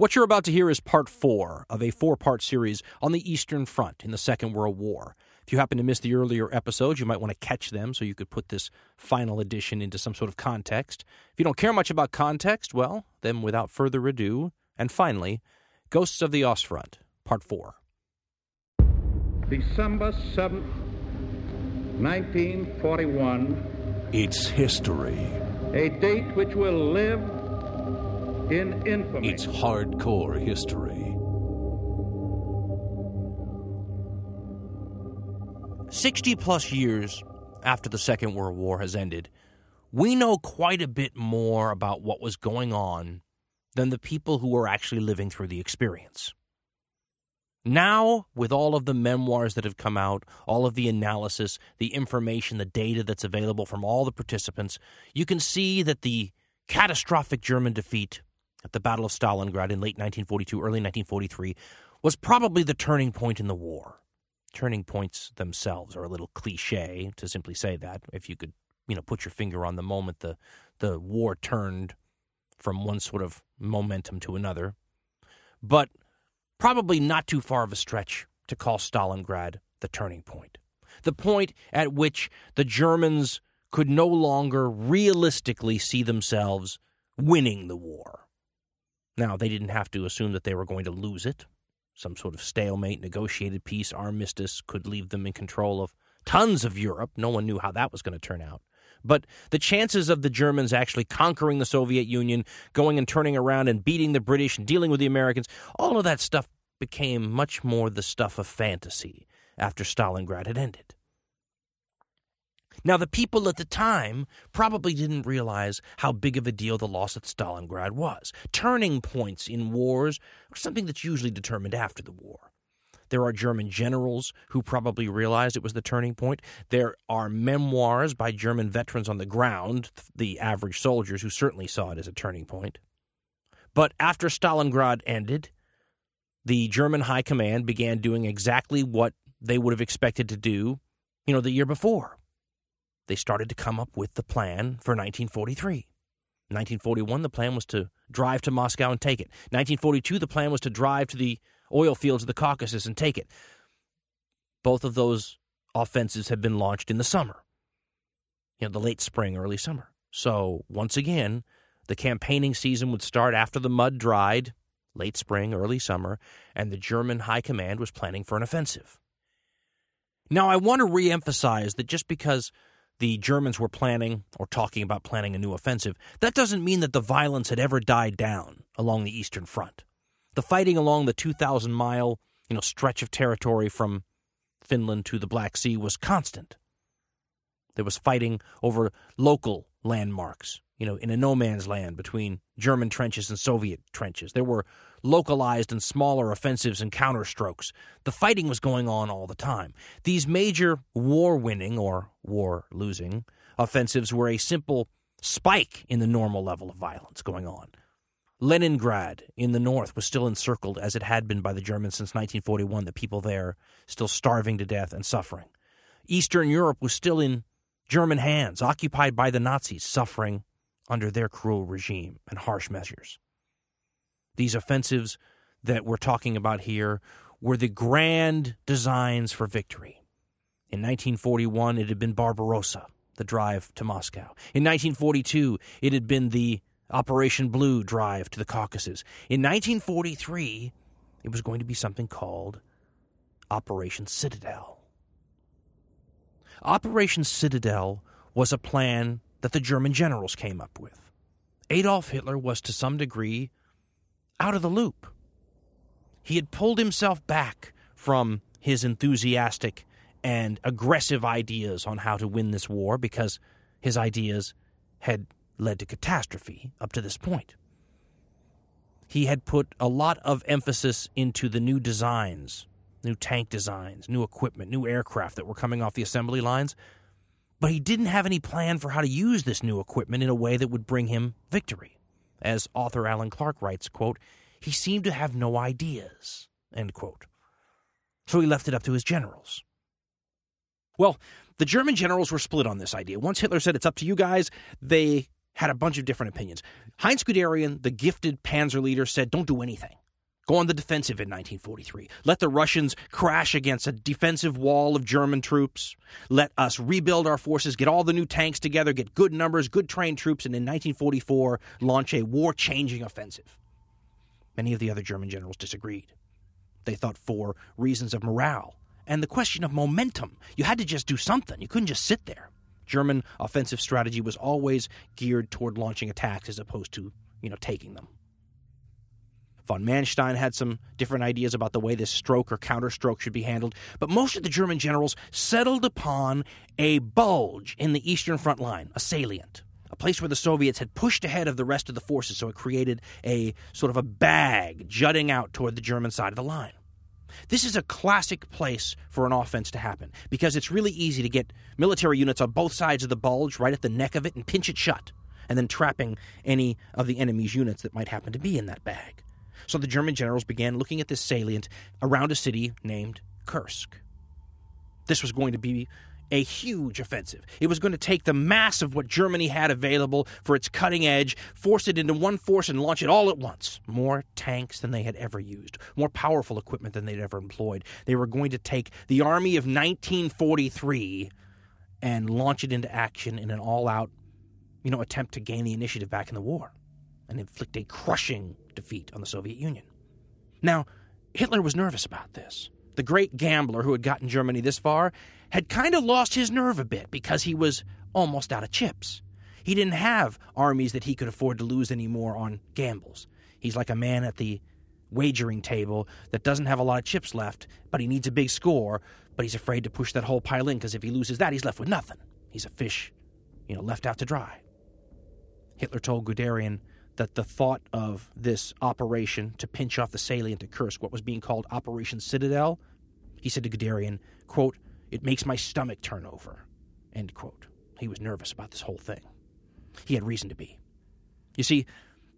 What you're about to hear is part four of a four part series on the Eastern Front in the Second World War. If you happen to miss the earlier episodes, you might want to catch them so you could put this final edition into some sort of context. If you don't care much about context, well, then without further ado, and finally, Ghosts of the Ostfront, part four. December 7th, 1941. It's history. A date which will live in infamy. It's hardcore history. 60 plus years after the Second World War has ended, we know quite a bit more about what was going on than the people who were actually living through the experience. Now, with all of the memoirs that have come out, all of the analysis, the information, the data that's available from all the participants, you can see that the catastrophic German defeat at the Battle of Stalingrad in late 1942, early 1943, was probably the turning point in the war. Turning points themselves are a little cliche to simply say that. If you could, you know, put your finger on the moment the the war turned from one sort of momentum to another, but probably not too far of a stretch to call Stalingrad the turning point. The point at which the Germans could no longer realistically see themselves winning the war. Now, they didn't have to assume that they were going to lose it. Some sort of stalemate, negotiated peace, armistice could leave them in control of tons of Europe. No one knew how that was going to turn out. But the chances of the Germans actually conquering the Soviet Union, going and turning around and beating the British and dealing with the Americans, all of that stuff became much more the stuff of fantasy after Stalingrad had ended. Now, the people at the time probably didn't realize how big of a deal the loss at Stalingrad was. Turning points in wars are something that's usually determined after the war. There are German generals who probably realized it was the turning point. There are memoirs by German veterans on the ground, the average soldiers, who certainly saw it as a turning point. But after Stalingrad ended, the German high command began doing exactly what they would have expected to do, you know, the year before they started to come up with the plan for 1943. 1941, the plan was to drive to Moscow and take it. 1942, the plan was to drive to the oil fields of the Caucasus and take it. Both of those offensives had been launched in the summer, you know, the late spring, early summer. So once again, the campaigning season would start after the mud dried, late spring, early summer, and the German high command was planning for an offensive. Now, I want to reemphasize that just because the Germans were planning or talking about planning a new offensive, that doesn't mean that the violence had ever died down along the Eastern Front. The fighting along the 2,000 mile you know, stretch of territory from Finland to the Black Sea was constant. There was fighting over local landmarks, you know, in a no man's land between German trenches and Soviet trenches. There were localized and smaller offensives and counterstrokes. The fighting was going on all the time. These major war winning or war losing offensives were a simple spike in the normal level of violence going on. Leningrad in the north was still encircled as it had been by the Germans since 1941, the people there still starving to death and suffering. Eastern Europe was still in German hands, occupied by the Nazis, suffering under their cruel regime and harsh measures. These offensives that we're talking about here were the grand designs for victory. In 1941, it had been Barbarossa, the drive to Moscow. In 1942, it had been the Operation Blue drive to the Caucasus. In 1943, it was going to be something called Operation Citadel. Operation Citadel was a plan that the German generals came up with. Adolf Hitler was to some degree out of the loop. He had pulled himself back from his enthusiastic and aggressive ideas on how to win this war because his ideas had led to catastrophe up to this point. He had put a lot of emphasis into the new designs, new tank designs, new equipment, new aircraft that were coming off the assembly lines, but he didn't have any plan for how to use this new equipment in a way that would bring him victory. As author Alan Clark writes, quote, he seemed to have no ideas, end quote. So he left it up to his generals. Well, the German generals were split on this idea. Once Hitler said it's up to you guys, they had a bunch of different opinions. Heinz Guderian, the gifted panzer leader, said, Don't do anything. Go on the defensive in 1943. Let the Russians crash against a defensive wall of German troops. Let us rebuild our forces, get all the new tanks together, get good numbers, good trained troops, and in 1944 launch a war changing offensive. Many of the other German generals disagreed. They thought for reasons of morale and the question of momentum. You had to just do something, you couldn't just sit there. German offensive strategy was always geared toward launching attacks as opposed to, you know, taking them. Von Manstein had some different ideas about the way this stroke or counterstroke should be handled, but most of the German generals settled upon a bulge in the eastern front line, a salient, a place where the Soviets had pushed ahead of the rest of the forces, so it created a sort of a bag jutting out toward the German side of the line. This is a classic place for an offense to happen because it's really easy to get military units on both sides of the bulge, right at the neck of it, and pinch it shut, and then trapping any of the enemy's units that might happen to be in that bag. So the German generals began looking at this salient around a city named Kursk. This was going to be a huge offensive. It was going to take the mass of what Germany had available for its cutting edge, force it into one force, and launch it all at once. More tanks than they had ever used, more powerful equipment than they'd ever employed. They were going to take the army of 1943 and launch it into action in an all out, you know, attempt to gain the initiative back in the war and inflict a crushing defeat on the Soviet Union. Now, Hitler was nervous about this. The great gambler who had gotten Germany this far had kind of lost his nerve a bit because he was almost out of chips. He didn't have armies that he could afford to lose anymore on gambles. He's like a man at the wagering table that doesn't have a lot of chips left, but he needs a big score, but he's afraid to push that whole pile in because if he loses that, he's left with nothing. He's a fish, you know, left out to dry. Hitler told Guderian that the thought of this operation to pinch off the salient at Kursk, what was being called Operation Citadel, he said to Guderian, quote, it makes my stomach turn over, end quote. He was nervous about this whole thing. He had reason to be. You see,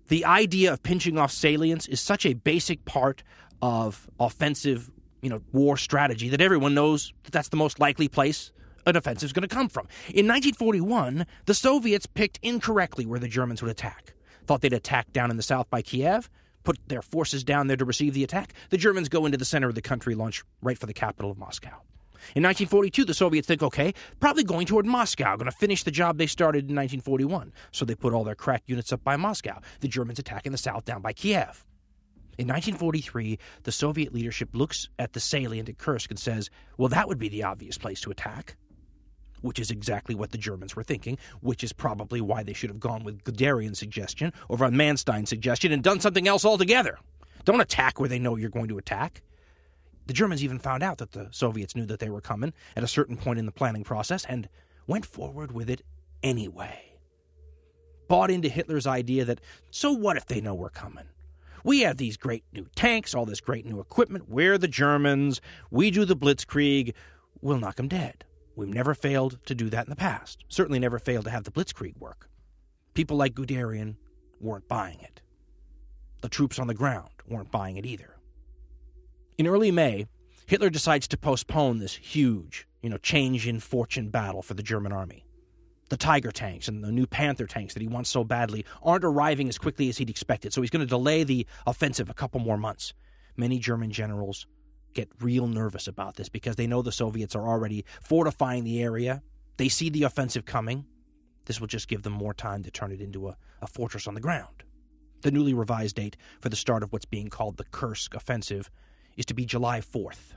the idea of pinching off salients is such a basic part of offensive, you know, war strategy that everyone knows that that's the most likely place an offensive is going to come from. In 1941, the Soviets picked incorrectly where the Germans would attack thought they'd attack down in the south by Kiev, put their forces down there to receive the attack. The Germans go into the center of the country, launch right for the capital of Moscow. In 1942, the Soviets think, okay, probably going toward Moscow, going to finish the job they started in 1941. So they put all their crack units up by Moscow. The Germans attack in the south down by Kiev. In 1943, the Soviet leadership looks at the salient at Kursk and says, well, that would be the obvious place to attack which is exactly what the Germans were thinking, which is probably why they should have gone with Guderian's suggestion over von Manstein's suggestion and done something else altogether. Don't attack where they know you're going to attack. The Germans even found out that the Soviets knew that they were coming at a certain point in the planning process and went forward with it anyway. Bought into Hitler's idea that, so what if they know we're coming? We have these great new tanks, all this great new equipment. We're the Germans. We do the blitzkrieg. We'll knock them dead. We've never failed to do that in the past. Certainly never failed to have the blitzkrieg work. People like Guderian weren't buying it. The troops on the ground weren't buying it either. In early May, Hitler decides to postpone this huge, you know, change in fortune battle for the German army. The Tiger tanks and the new Panther tanks that he wants so badly aren't arriving as quickly as he'd expected, so he's going to delay the offensive a couple more months. Many German generals get real nervous about this because they know the Soviets are already fortifying the area. They see the offensive coming. This will just give them more time to turn it into a, a fortress on the ground. The newly revised date for the start of what's being called the Kursk offensive is to be July 4th.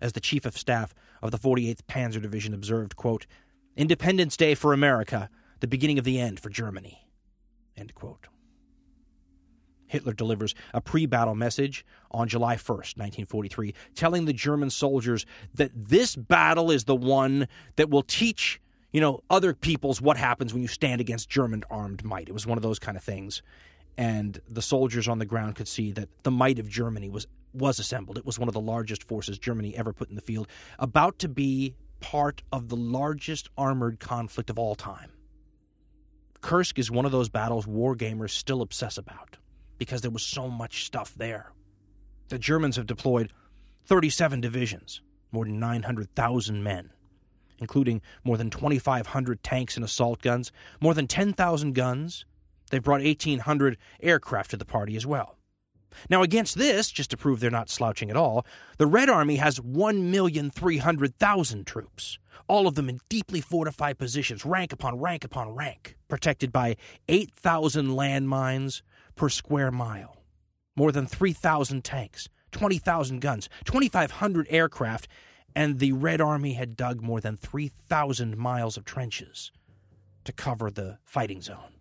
As the chief of staff of the 48th Panzer Division observed, quote, Independence Day for America, the beginning of the end for Germany. End quote. Hitler delivers a pre battle message on July 1st, 1943, telling the German soldiers that this battle is the one that will teach you know, other peoples what happens when you stand against German armed might. It was one of those kind of things. And the soldiers on the ground could see that the might of Germany was was assembled. It was one of the largest forces Germany ever put in the field, about to be part of the largest armored conflict of all time. Kursk is one of those battles war gamers still obsess about because there was so much stuff there. The Germans have deployed 37 divisions, more than 900,000 men. including more than 2,500 tanks and assault guns, more than 10,000 guns. They've brought 1,800 aircraft to the party as well. Now, against this, just to prove they're not slouching at all, the Red Army has 1,300,000 troops, all of them in deeply fortified positions, rank upon rank upon rank, protected by 8,000 landmines per square mile, more than 3,000 tanks, 20,000 guns, 2,500 aircraft, and the Red Army had dug more than 3,000 miles of trenches to cover the fighting zone.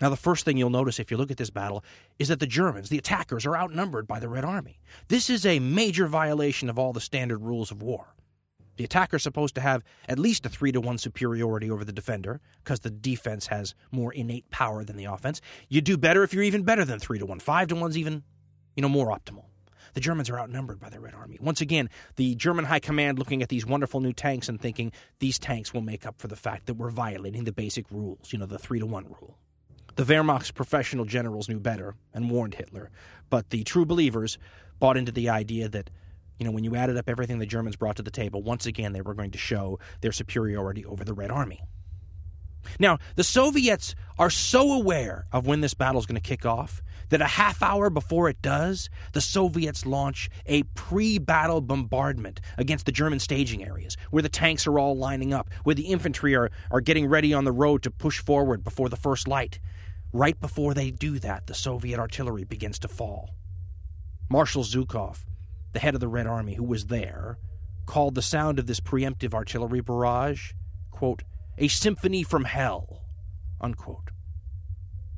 Now, the first thing you'll notice if you look at this battle is that the Germans, the attackers, are outnumbered by the Red Army. This is a major violation of all the standard rules of war. The attacker's supposed to have at least a 3 to 1 superiority over the defender because the defense has more innate power than the offense. You do better if you're even better than 3 to 1. 5 to 1's even, you know, more optimal. The Germans are outnumbered by the Red Army. Once again, the German High Command looking at these wonderful new tanks and thinking these tanks will make up for the fact that we're violating the basic rules, you know, the 3 to 1 rule. The Wehrmacht's professional generals knew better and warned Hitler, but the true believers bought into the idea that, you know, when you added up everything the Germans brought to the table, once again they were going to show their superiority over the Red Army. Now, the Soviets are so aware of when this battle is going to kick off that a half hour before it does, the Soviets launch a pre battle bombardment against the German staging areas, where the tanks are all lining up, where the infantry are, are getting ready on the road to push forward before the first light. Right before they do that, the Soviet artillery begins to fall. Marshal Zhukov, the head of the Red Army who was there, called the sound of this preemptive artillery barrage, quote, a symphony from hell, unquote.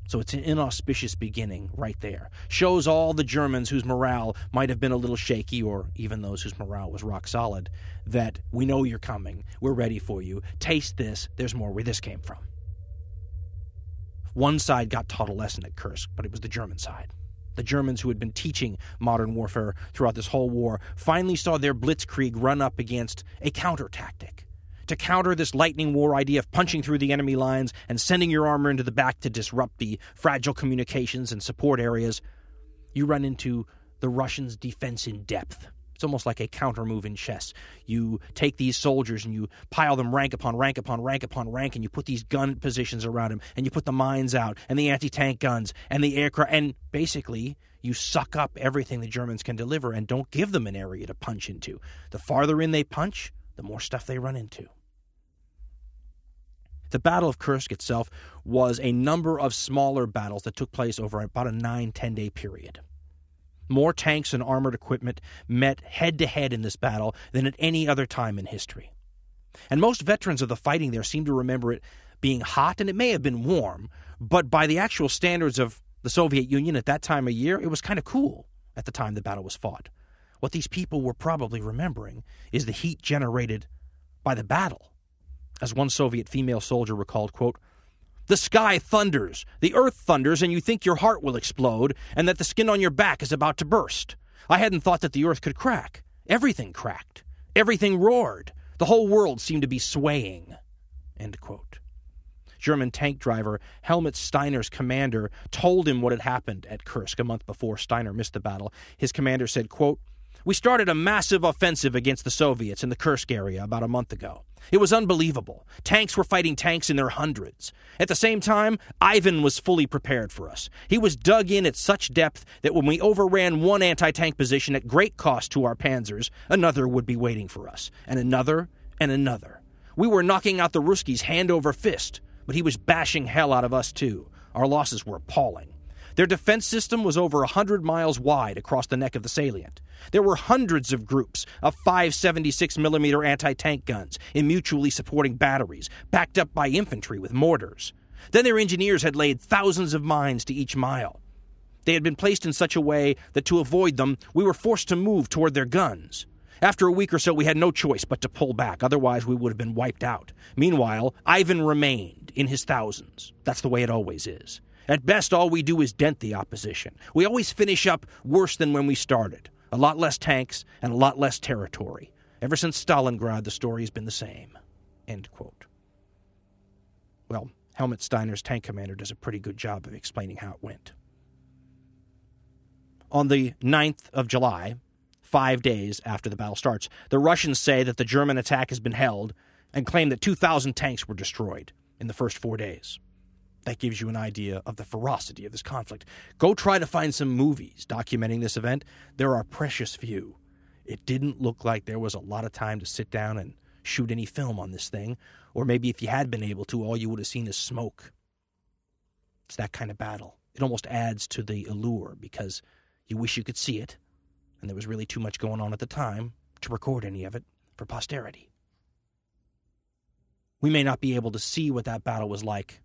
So it's an inauspicious beginning right there. Shows all the Germans whose morale might have been a little shaky, or even those whose morale was rock solid, that we know you're coming. We're ready for you. Taste this. There's more where this came from. One side got taught a lesson at Kursk, but it was the German side. The Germans, who had been teaching modern warfare throughout this whole war, finally saw their blitzkrieg run up against a counter tactic. To counter this lightning war idea of punching through the enemy lines and sending your armor into the back to disrupt the fragile communications and support areas, you run into the Russians' defense in depth. It's almost like a counter move in chess. You take these soldiers and you pile them rank upon rank upon rank upon rank, and you put these gun positions around them, and you put the mines out, and the anti tank guns, and the aircraft, and basically you suck up everything the Germans can deliver and don't give them an area to punch into. The farther in they punch, the more stuff they run into. The Battle of Kursk itself was a number of smaller battles that took place over about a nine, ten day period. More tanks and armored equipment met head to head in this battle than at any other time in history. And most veterans of the fighting there seem to remember it being hot, and it may have been warm, but by the actual standards of the Soviet Union at that time of year, it was kind of cool at the time the battle was fought. What these people were probably remembering is the heat generated by the battle. As one Soviet female soldier recalled, quote, the sky thunders, the earth thunders, and you think your heart will explode and that the skin on your back is about to burst. I hadn't thought that the earth could crack. Everything cracked. Everything roared. The whole world seemed to be swaying. German tank driver Helmut Steiner's commander told him what had happened at Kursk a month before Steiner missed the battle. His commander said, quote, we started a massive offensive against the Soviets in the Kursk area about a month ago. It was unbelievable. Tanks were fighting tanks in their hundreds. At the same time, Ivan was fully prepared for us. He was dug in at such depth that when we overran one anti tank position at great cost to our panzers, another would be waiting for us, and another, and another. We were knocking out the Ruskies hand over fist, but he was bashing hell out of us too. Our losses were appalling. Their defense system was over a 100 miles wide across the neck of the salient. There were hundreds of groups of 576 millimeter anti tank guns in mutually supporting batteries, backed up by infantry with mortars. Then their engineers had laid thousands of mines to each mile. They had been placed in such a way that to avoid them, we were forced to move toward their guns. After a week or so, we had no choice but to pull back, otherwise, we would have been wiped out. Meanwhile, Ivan remained in his thousands. That's the way it always is. At best, all we do is dent the opposition. We always finish up worse than when we started. A lot less tanks and a lot less territory. Ever since Stalingrad, the story has been the same. End quote. Well, Helmut Steiner's tank commander does a pretty good job of explaining how it went. On the 9th of July, five days after the battle starts. The Russians say that the German attack has been held and claim that 2,000 tanks were destroyed in the first four days. That gives you an idea of the ferocity of this conflict. Go try to find some movies documenting this event. There are precious few. It didn't look like there was a lot of time to sit down and shoot any film on this thing, or maybe if you had been able to, all you would have seen is smoke. It's that kind of battle. It almost adds to the allure because you wish you could see it, and there was really too much going on at the time to record any of it for posterity. We may not be able to see what that battle was like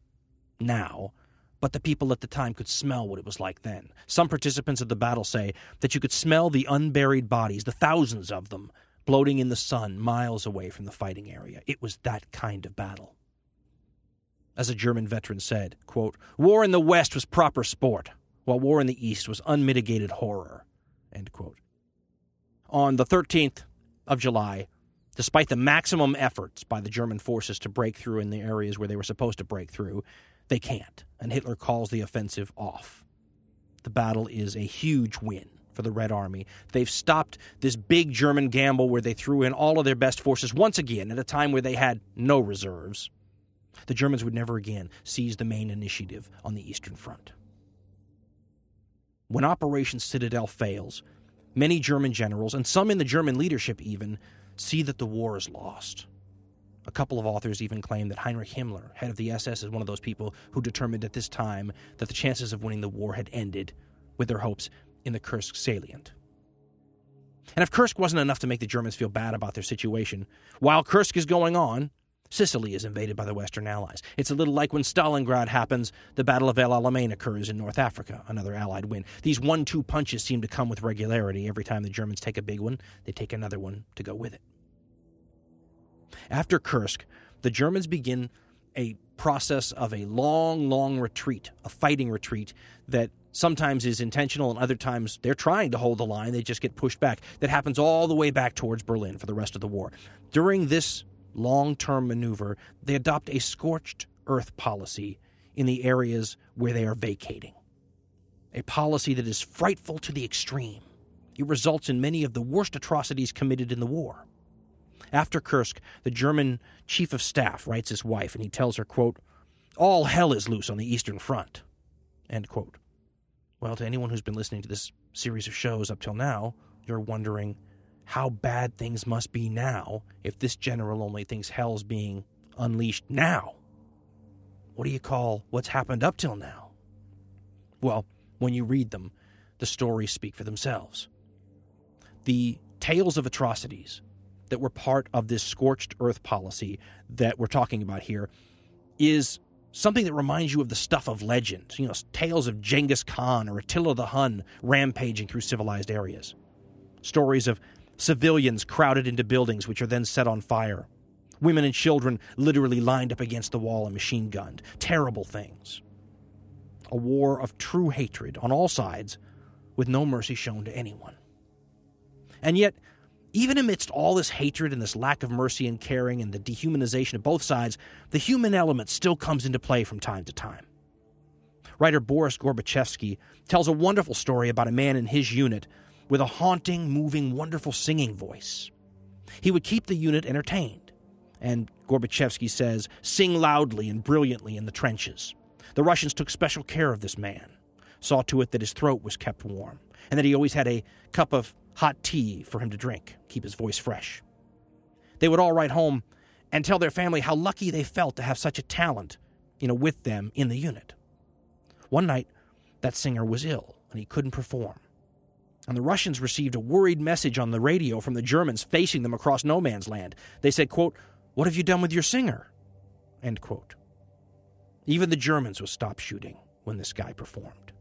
now, but the people at the time could smell what it was like then. Some participants of the battle say that you could smell the unburied bodies, the thousands of them, bloating in the sun miles away from the fighting area. It was that kind of battle. As a German veteran said, quote, War in the West was proper sport, while war in the East was unmitigated horror. On the 13th of July, despite the maximum efforts by the German forces to break through in the areas where they were supposed to break through, they can't, and Hitler calls the offensive off. The battle is a huge win for the Red Army. They've stopped this big German gamble where they threw in all of their best forces once again at a time where they had no reserves. The Germans would never again seize the main initiative on the Eastern Front. When Operation Citadel fails, many German generals, and some in the German leadership even, see that the war is lost. A couple of authors even claim that Heinrich Himmler, head of the SS, is one of those people who determined at this time that the chances of winning the war had ended with their hopes in the Kursk salient. And if Kursk wasn't enough to make the Germans feel bad about their situation, while Kursk is going on, Sicily is invaded by the Western Allies. It's a little like when Stalingrad happens, the Battle of El Alamein occurs in North Africa, another Allied win. These one two punches seem to come with regularity. Every time the Germans take a big one, they take another one to go with it. After Kursk, the Germans begin a process of a long, long retreat, a fighting retreat that sometimes is intentional and other times they're trying to hold the line, they just get pushed back. That happens all the way back towards Berlin for the rest of the war. During this long term maneuver, they adopt a scorched earth policy in the areas where they are vacating. A policy that is frightful to the extreme. It results in many of the worst atrocities committed in the war. After Kursk, the German chief of staff writes his wife and he tells her, quote, All hell is loose on the Eastern Front. End quote. Well, to anyone who's been listening to this series of shows up till now, you're wondering how bad things must be now if this general only thinks hell's being unleashed now. What do you call what's happened up till now? Well, when you read them, the stories speak for themselves. The tales of atrocities that were part of this scorched earth policy that we're talking about here is something that reminds you of the stuff of legend, you know, tales of Genghis Khan or Attila the Hun rampaging through civilized areas. Stories of civilians crowded into buildings which are then set on fire. Women and children literally lined up against the wall and machine gunned. Terrible things. A war of true hatred on all sides with no mercy shown to anyone. And yet, even amidst all this hatred and this lack of mercy and caring and the dehumanization of both sides, the human element still comes into play from time to time. Writer Boris Gorbachevsky tells a wonderful story about a man in his unit with a haunting, moving, wonderful singing voice. He would keep the unit entertained, and Gorbachevsky says, sing loudly and brilliantly in the trenches. The Russians took special care of this man, saw to it that his throat was kept warm, and that he always had a cup of hot tea for him to drink, keep his voice fresh. They would all write home and tell their family how lucky they felt to have such a talent, you know, with them in the unit. One night, that singer was ill and he couldn't perform. And the Russians received a worried message on the radio from the Germans facing them across no man's land. They said, quote, What have you done with your singer? End quote. Even the Germans would stop shooting when this guy performed.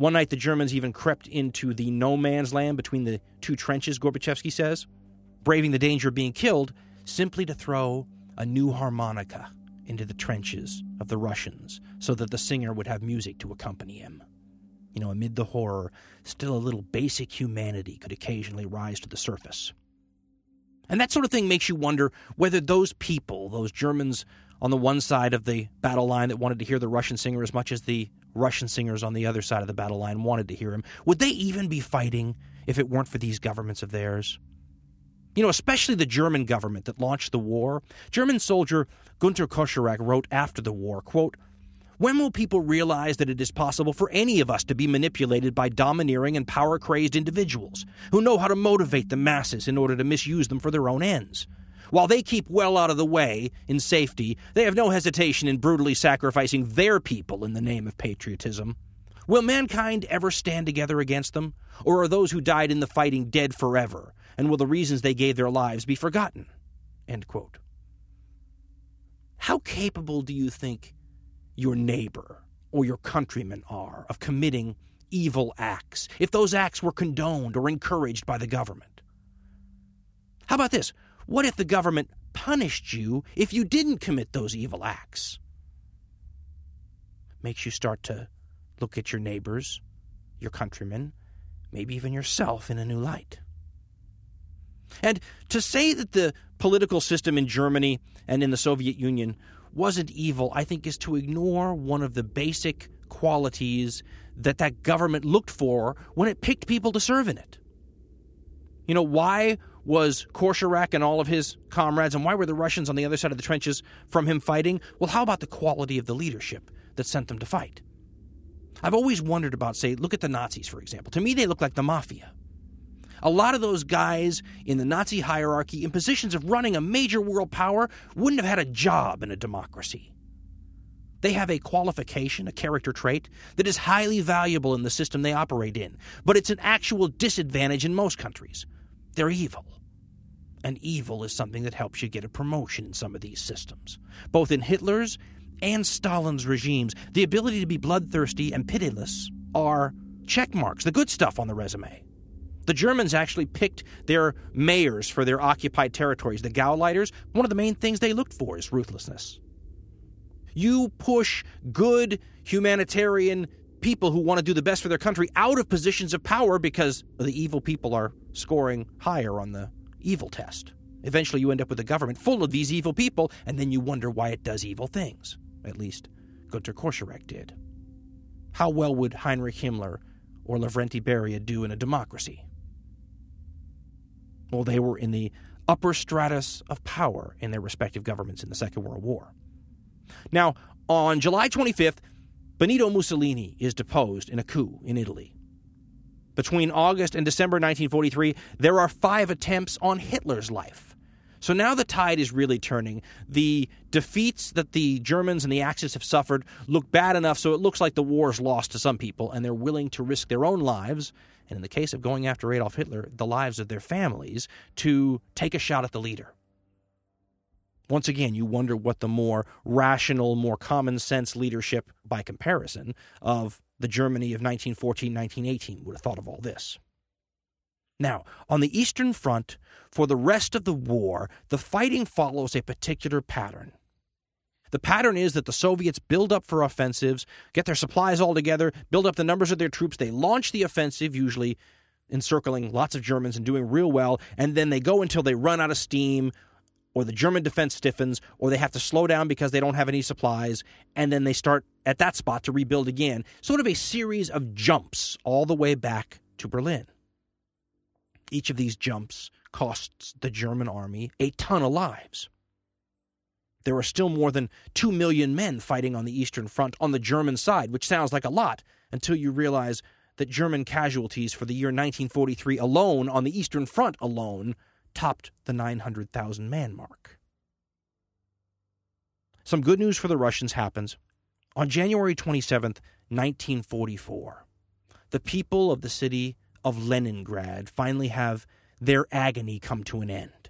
One night, the Germans even crept into the no man's land between the two trenches, Gorbachevsky says, braving the danger of being killed simply to throw a new harmonica into the trenches of the Russians so that the singer would have music to accompany him. You know, amid the horror, still a little basic humanity could occasionally rise to the surface. And that sort of thing makes you wonder whether those people, those Germans on the one side of the battle line that wanted to hear the Russian singer as much as the Russian singers on the other side of the battle line wanted to hear him. Would they even be fighting if it weren't for these governments of theirs? You know, especially the German government that launched the war. German soldier Gunter Koschorek wrote after the war, quote, when will people realize that it is possible for any of us to be manipulated by domineering and power crazed individuals who know how to motivate the masses in order to misuse them for their own ends? While they keep well out of the way in safety, they have no hesitation in brutally sacrificing their people in the name of patriotism. Will mankind ever stand together against them? Or are those who died in the fighting dead forever? And will the reasons they gave their lives be forgotten? How capable do you think your neighbor or your countrymen are of committing evil acts if those acts were condoned or encouraged by the government. How about this? What if the government punished you if you didn't commit those evil acts? Makes you start to look at your neighbors, your countrymen, maybe even yourself in a new light. And to say that the political system in Germany and in the Soviet Union wasn't evil, I think, is to ignore one of the basic qualities that that government looked for when it picked people to serve in it. You know, why was Koschorek and all of his comrades, and why were the Russians on the other side of the trenches from him fighting? Well, how about the quality of the leadership that sent them to fight? I've always wondered about, say, look at the Nazis, for example. To me, they look like the mafia. A lot of those guys in the Nazi hierarchy in positions of running a major world power wouldn't have had a job in a democracy. They have a qualification, a character trait, that is highly valuable in the system they operate in, but it's an actual disadvantage in most countries. They're evil. And evil is something that helps you get a promotion in some of these systems. Both in Hitler's and Stalin's regimes, the ability to be bloodthirsty and pitiless are check marks, the good stuff on the resume. The Germans actually picked their mayors for their occupied territories. The Gauleiters, one of the main things they looked for is ruthlessness. You push good humanitarian people who want to do the best for their country out of positions of power because the evil people are scoring higher on the evil test. Eventually, you end up with a government full of these evil people, and then you wonder why it does evil things. At least Gunter Koschorek did. How well would Heinrich Himmler or Lavrenti Beria do in a democracy? Well, they were in the upper stratus of power in their respective governments in the Second World War. Now, on July 25th, Benito Mussolini is deposed in a coup in Italy. Between August and December 1943, there are five attempts on Hitler's life. So now the tide is really turning. The defeats that the Germans and the Axis have suffered look bad enough so it looks like the war is lost to some people, and they're willing to risk their own lives and in the case of going after Adolf Hitler, the lives of their families to take a shot at the leader. Once again, you wonder what the more rational, more common sense leadership, by comparison, of the Germany of 1914 1918 would have thought of all this. Now, on the Eastern Front, for the rest of the war, the fighting follows a particular pattern. The pattern is that the Soviets build up for offensives, get their supplies all together, build up the numbers of their troops, they launch the offensive, usually encircling lots of Germans and doing real well, and then they go until they run out of steam, or the German defense stiffens, or they have to slow down because they don't have any supplies, and then they start at that spot to rebuild again. Sort of a series of jumps all the way back to Berlin. Each of these jumps costs the German army a ton of lives. There are still more than 2 million men fighting on the Eastern Front on the German side, which sounds like a lot until you realize that German casualties for the year 1943 alone on the Eastern Front alone topped the 900,000 man mark. Some good news for the Russians happens on January 27, 1944. The people of the city of Leningrad finally have their agony come to an end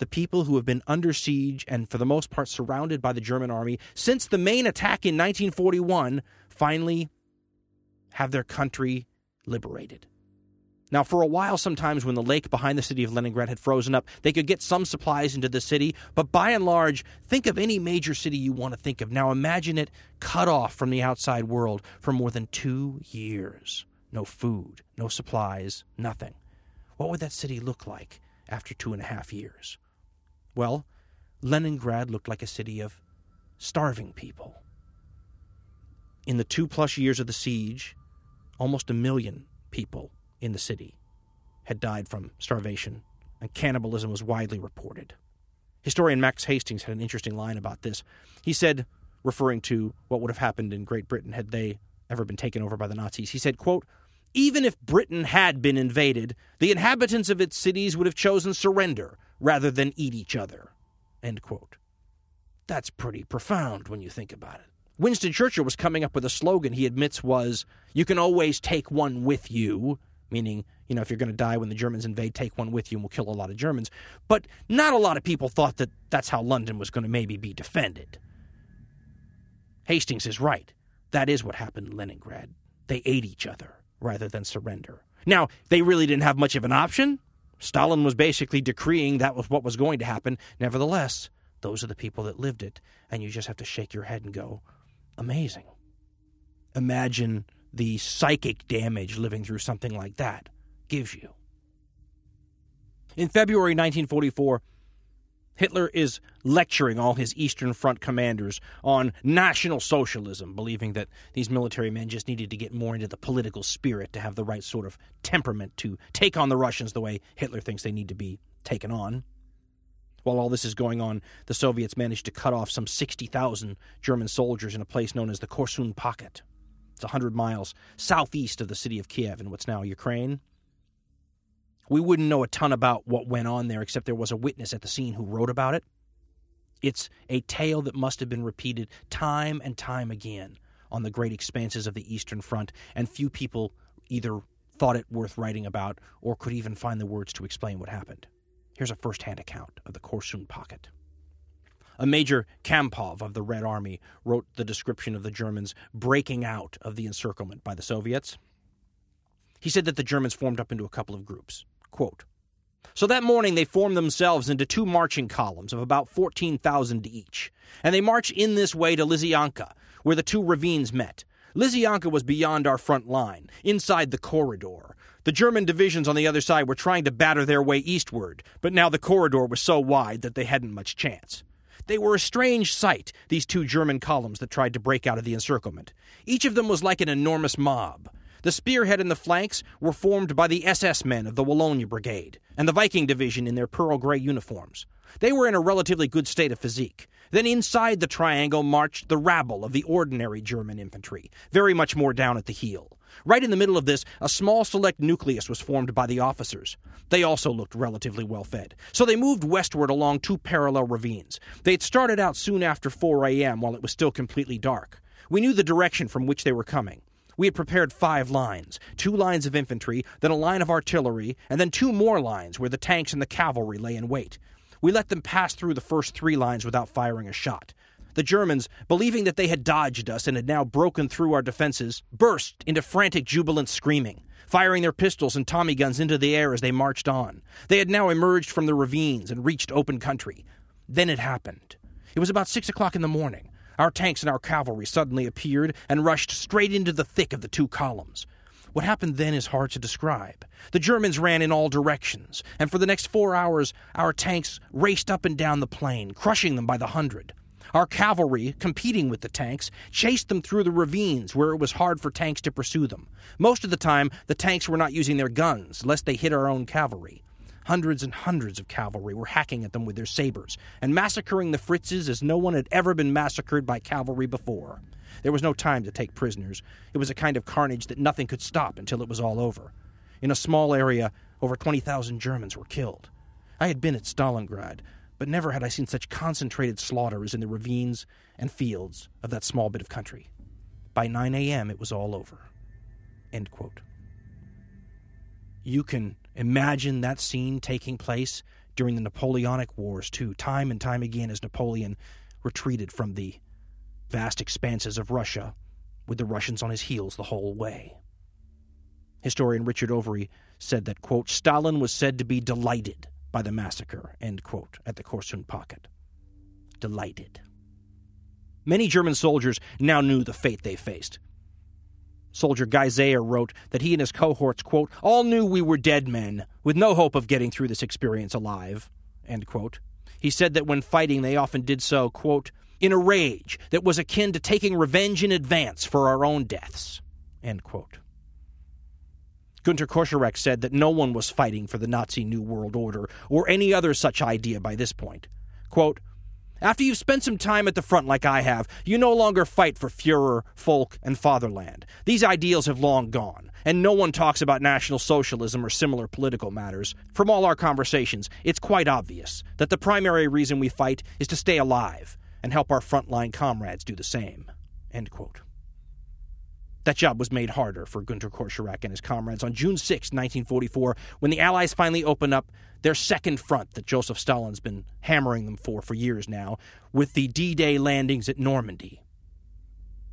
the people who have been under siege and, for the most part, surrounded by the German army since the main attack in 1941 finally have their country liberated. Now, for a while, sometimes when the lake behind the city of Leningrad had frozen up, they could get some supplies into the city, but by and large, think of any major city you want to think of. Now, imagine it cut off from the outside world for more than two years. No food, no supplies, nothing. What would that city look like after two and a half years? Well, – Leningrad looked like a city of starving people. in the two plus years of the siege, almost a million people in the city had died from starvation, and cannibalism was widely reported. Historian Max Hastings had an interesting line about this. He said, referring to what would have happened in Great Britain had they ever been taken over by the Nazis, he said, quote, even if Britain had been invaded, the inhabitants of its cities would have chosen surrender rather than eat each other. End quote. That's pretty profound when you think about it. Winston Churchill was coming up with a slogan he admits was, You can always take one with you, meaning, you know, if you're going to die when the Germans invade, take one with you and we'll kill a lot of Germans. But not a lot of people thought that that's how London was going to maybe be defended. Hastings is right. That is what happened in Leningrad. They ate each other rather than surrender. Now, they really didn't have much of an option. Stalin was basically decreeing that was what was going to happen. Nevertheless, those are the people that lived it, and you just have to shake your head and go, amazing. Imagine the psychic damage living through something like that gives you. In February 1944, Hitler is lecturing all his Eastern Front commanders on National Socialism, believing that these military men just needed to get more into the political spirit to have the right sort of temperament to take on the Russians the way Hitler thinks they need to be taken on. While all this is going on, the Soviets managed to cut off some 60,000 German soldiers in a place known as the Korsun Pocket. It's 100 miles southeast of the city of Kiev in what's now Ukraine. We wouldn't know a ton about what went on there, except there was a witness at the scene who wrote about it. It's a tale that must have been repeated time and time again on the great expanses of the Eastern Front, and few people either thought it worth writing about or could even find the words to explain what happened. Here's a first hand account of the Korsun Pocket. A Major Kampov of the Red Army wrote the description of the Germans breaking out of the encirclement by the Soviets. He said that the Germans formed up into a couple of groups. Quote, so that morning they formed themselves into two marching columns of about 14,000 each, and they marched in this way to Lysyanka, where the two ravines met. Lysyanka was beyond our front line, inside the corridor. The German divisions on the other side were trying to batter their way eastward, but now the corridor was so wide that they hadn't much chance. They were a strange sight, these two German columns that tried to break out of the encirclement. Each of them was like an enormous mob. The spearhead and the flanks were formed by the SS men of the Wallonia Brigade and the Viking Division in their pearl gray uniforms. They were in a relatively good state of physique. Then inside the triangle marched the rabble of the ordinary German infantry, very much more down at the heel. Right in the middle of this, a small select nucleus was formed by the officers. They also looked relatively well fed. So they moved westward along two parallel ravines. They had started out soon after 4 a.m. while it was still completely dark. We knew the direction from which they were coming. We had prepared five lines two lines of infantry, then a line of artillery, and then two more lines where the tanks and the cavalry lay in wait. We let them pass through the first three lines without firing a shot. The Germans, believing that they had dodged us and had now broken through our defenses, burst into frantic, jubilant screaming, firing their pistols and Tommy guns into the air as they marched on. They had now emerged from the ravines and reached open country. Then it happened. It was about six o'clock in the morning. Our tanks and our cavalry suddenly appeared and rushed straight into the thick of the two columns. What happened then is hard to describe. The Germans ran in all directions, and for the next four hours, our tanks raced up and down the plain, crushing them by the hundred. Our cavalry, competing with the tanks, chased them through the ravines where it was hard for tanks to pursue them. Most of the time, the tanks were not using their guns, lest they hit our own cavalry. Hundreds and hundreds of cavalry were hacking at them with their sabers and massacring the Fritzes as no one had ever been massacred by cavalry before. There was no time to take prisoners. It was a kind of carnage that nothing could stop until it was all over. In a small area, over 20,000 Germans were killed. I had been at Stalingrad, but never had I seen such concentrated slaughter as in the ravines and fields of that small bit of country. By 9 a.m., it was all over. You can Imagine that scene taking place during the Napoleonic Wars, too, time and time again as Napoleon retreated from the vast expanses of Russia with the Russians on his heels the whole way. Historian Richard Overy said that, quote, Stalin was said to be delighted by the massacre, end quote, at the Korsun Pocket. Delighted. Many German soldiers now knew the fate they faced. Soldier Sajer wrote that he and his cohorts, quote, all knew we were dead men, with no hope of getting through this experience alive, end quote. He said that when fighting, they often did so, quote, in a rage that was akin to taking revenge in advance for our own deaths. End quote. Gunter said that no one was fighting for the Nazi New World Order or any other such idea by this point. Quote, after you've spent some time at the front like I have, you no longer fight for Fuhrer, folk, and fatherland. These ideals have long gone, and no one talks about National Socialism or similar political matters. From all our conversations, it's quite obvious that the primary reason we fight is to stay alive and help our frontline comrades do the same. End quote. That job was made harder for Gunter Koschorrek and his comrades on June 6, 1944, when the Allies finally opened up their second front that Joseph Stalin's been hammering them for for years now, with the D Day landings at Normandy.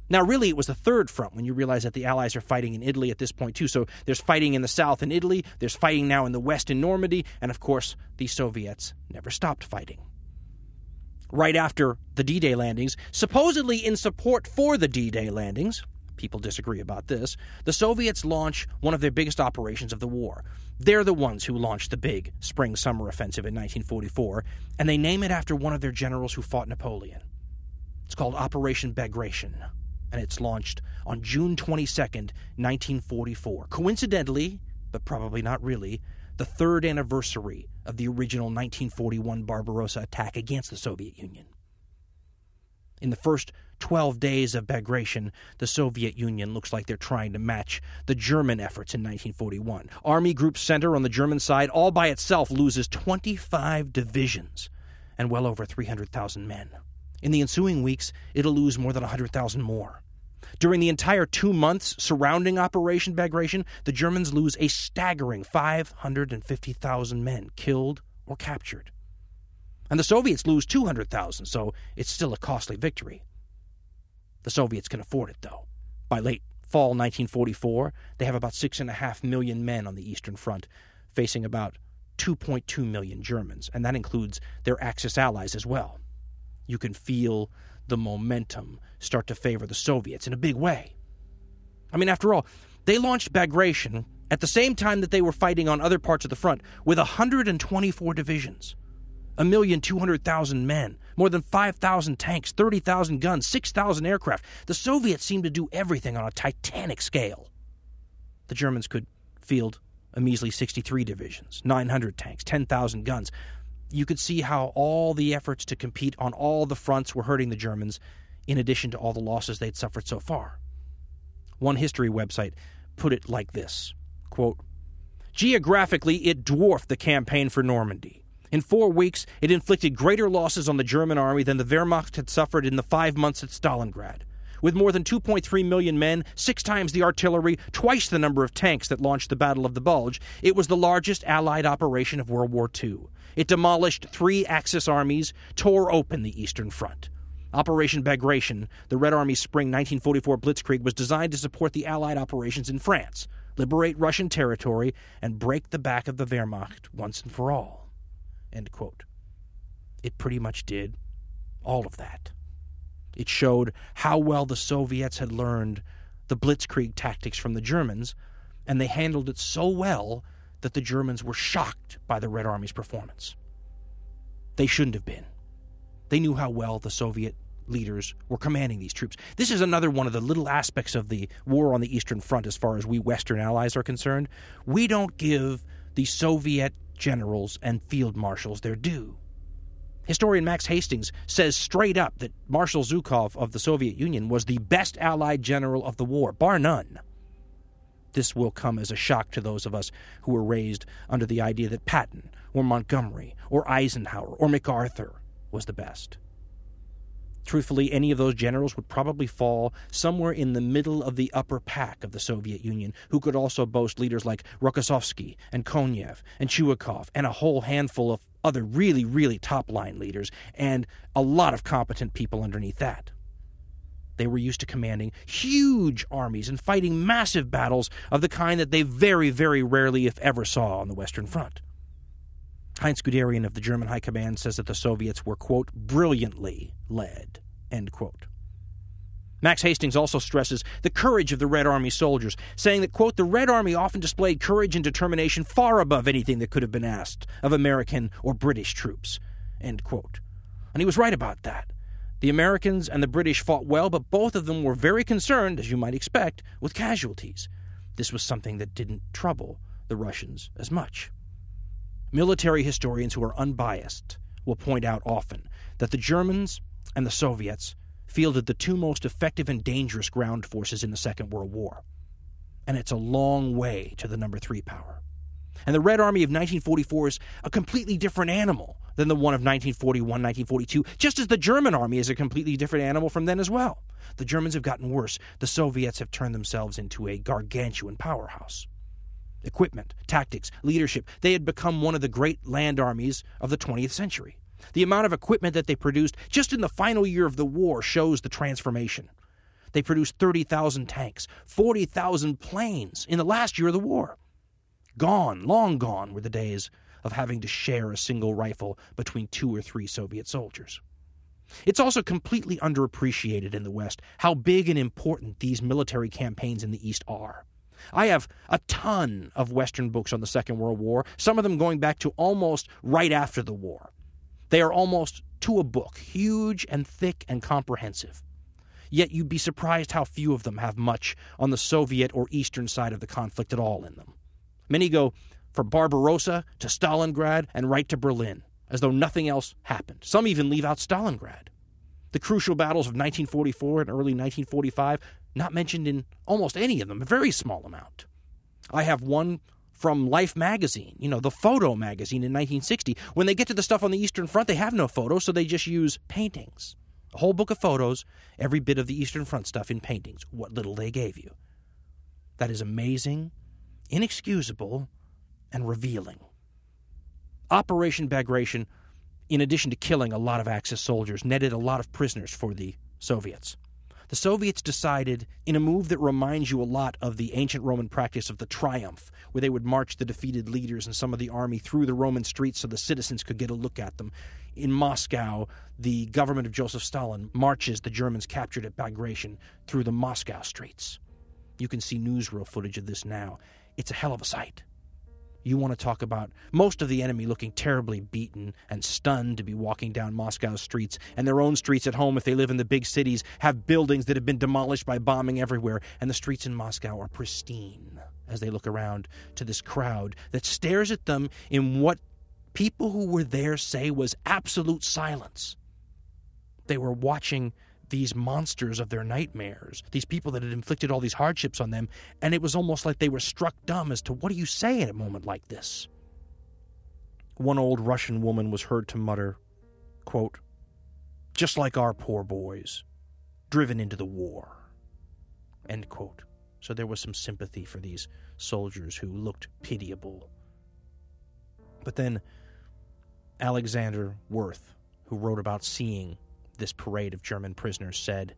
Now, really, it was the third front when you realize that the Allies are fighting in Italy at this point, too. So there's fighting in the south in Italy, there's fighting now in the west in Normandy, and of course, the Soviets never stopped fighting. Right after the D Day landings, supposedly in support for the D Day landings, people disagree about this, the Soviets launch one of their biggest operations of the war. They're the ones who launched the big spring summer offensive in 1944, and they name it after one of their generals who fought Napoleon. It's called Operation Bagration, and it's launched on June 22nd, 1944. Coincidentally, but probably not really, the third anniversary of the original 1941 Barbarossa attack against the Soviet Union. In the first 12 days of Bagration, the Soviet Union looks like they're trying to match the German efforts in 1941. Army Group Center on the German side, all by itself, loses 25 divisions and well over 300,000 men. In the ensuing weeks, it'll lose more than 100,000 more. During the entire two months surrounding Operation Bagration, the Germans lose a staggering 550,000 men killed or captured. And the Soviets lose 200,000, so it's still a costly victory. The Soviets can afford it, though. By late fall 1944, they have about 6.5 million men on the Eastern Front, facing about 2.2 million Germans, and that includes their Axis allies as well. You can feel the momentum start to favor the Soviets in a big way. I mean, after all, they launched Bagration at the same time that they were fighting on other parts of the front with 124 divisions a million two hundred thousand men, more than 5,000 tanks, 30,000 guns, 6,000 aircraft. The Soviets seemed to do everything on a titanic scale. The Germans could field a measly 63 divisions, 900 tanks, 10,000 guns. You could see how all the efforts to compete on all the fronts were hurting the Germans, in addition to all the losses they'd suffered so far. One history website put it like this quote, Geographically, it dwarfed the campaign for Normandy. In four weeks, it inflicted greater losses on the German army than the Wehrmacht had suffered in the five months at Stalingrad. With more than 2.3 million men, six times the artillery, twice the number of tanks that launched the Battle of the Bulge, it was the largest Allied operation of World War II. It demolished three Axis armies, tore open the Eastern Front. Operation Bagration, the Red Army's spring 1944 blitzkrieg, was designed to support the Allied operations in France, liberate Russian territory, and break the back of the Wehrmacht once and for all. End quote. It pretty much did all of that. It showed how well the Soviets had learned the blitzkrieg tactics from the Germans, and they handled it so well that the Germans were shocked by the Red Army's performance. They shouldn't have been. They knew how well the Soviet leaders were commanding these troops. This is another one of the little aspects of the war on the Eastern Front as far as we Western allies are concerned. We don't give the Soviet generals and field marshals their due. Historian Max Hastings says straight up that Marshal Zhukov of the Soviet Union was the best Allied general of the war, bar none. This will come as a shock to those of us who were raised under the idea that Patton, or Montgomery, or Eisenhower, or MacArthur was the best. Truthfully, any of those generals would probably fall somewhere in the middle of the upper pack of the Soviet Union, who could also boast leaders like Rokossovsky and Konev and Chuikov and a whole handful of other really, really top line leaders, and a lot of competent people underneath that. They were used to commanding huge armies and fighting massive battles of the kind that they very, very rarely, if ever, saw on the Western Front. Heinz Guderian of the German High Command says that the Soviets were, quote, brilliantly led, end quote. Max Hastings also stresses the courage of the Red Army soldiers, saying that, quote, the Red Army often displayed courage and determination far above anything that could have been asked of American or British troops, end quote. And he was right about that. The Americans and the British fought well, but both of them were very concerned, as you might expect, with casualties. This was something that didn't trouble the Russians as much. Military historians who are unbiased will point out often that the Germans and the Soviets fielded the two most effective and dangerous ground forces in the Second World War. And it's a long way to the number three power. And the Red Army of 1944 is a completely different animal than the one of 1941, 1942, just as the German army is a completely different animal from then as well. The Germans have gotten worse. The Soviets have turned themselves into a gargantuan powerhouse. Equipment, tactics, leadership, they had become one of the great land armies of the 20th century. The amount of equipment that they produced just in the final year of the war shows the transformation. They produced 30,000 tanks, 40,000 planes in the last year of the war. Gone, long gone, were the days of having to share a single rifle between two or three Soviet soldiers. It's also completely underappreciated in the West how big and important these military campaigns in the East are. I have a ton of Western books on the Second World War, some of them going back to almost right after the war. They are almost to a book, huge and thick and comprehensive. Yet you'd be surprised how few of them have much on the Soviet or Eastern side of the conflict at all in them. Many go from Barbarossa to Stalingrad and right to Berlin, as though nothing else happened. Some even leave out Stalingrad. The crucial battles of 1944 and early 1945 not mentioned in almost any of them, a very small amount. I have one from Life magazine, you know, the photo magazine in 1960. When they get to the stuff on the Eastern Front, they have no photos, so they just use paintings. A whole book of photos, every bit of the Eastern Front stuff in paintings, what little they gave you. That is amazing, inexcusable, and revealing. Operation Bagration, in addition to killing a lot of Axis soldiers, netted a lot of prisoners for the Soviets the Soviets decided, in a move that reminds you a lot of the ancient Roman practice of the triumph, where they would march the defeated leaders and some of the army through the Roman streets so the citizens could get a look at them. In Moscow, the government of Joseph Stalin marches the Germans captured at Bagration through the Moscow streets. You can see newsreel footage of this now. It's a hell of a sight. You want to talk about most of the enemy looking terribly beaten and stunned to be walking down Moscow's streets, and their own streets at home, if they live in the big cities, have buildings that have been demolished by bombing everywhere, and the streets in Moscow are pristine as they look around to this crowd that stares at them in what people who were there say was absolute silence. They were watching these monsters of their nightmares, these people that had inflicted all these hardships on them, and it was almost like they were struck dumb as to what do you say in a moment like this? One old Russian woman was heard to mutter, quote, just like our poor boys, driven into the war. End quote. So there was some sympathy for these soldiers who looked pitiable. But then Alexander Werth, who wrote about seeing this parade of German prisoners said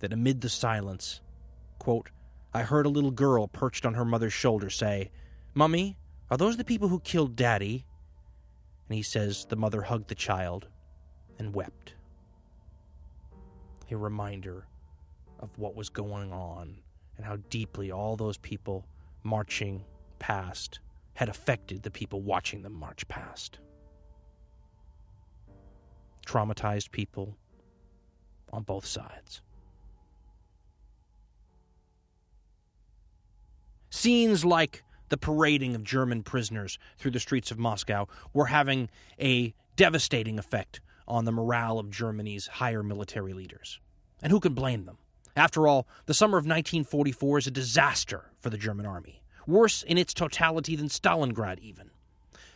that amid the silence, quote, I heard a little girl perched on her mother's shoulder say, Mummy, are those the people who killed Daddy? And he says the mother hugged the child and wept. A reminder of what was going on and how deeply all those people marching past had affected the people watching them march past traumatized people on both sides. Scenes like the parading of German prisoners through the streets of Moscow were having a devastating effect on the morale of Germany's higher military leaders. And who can blame them? After all, the summer of 1944 is a disaster for the German army, worse in its totality than Stalingrad, even.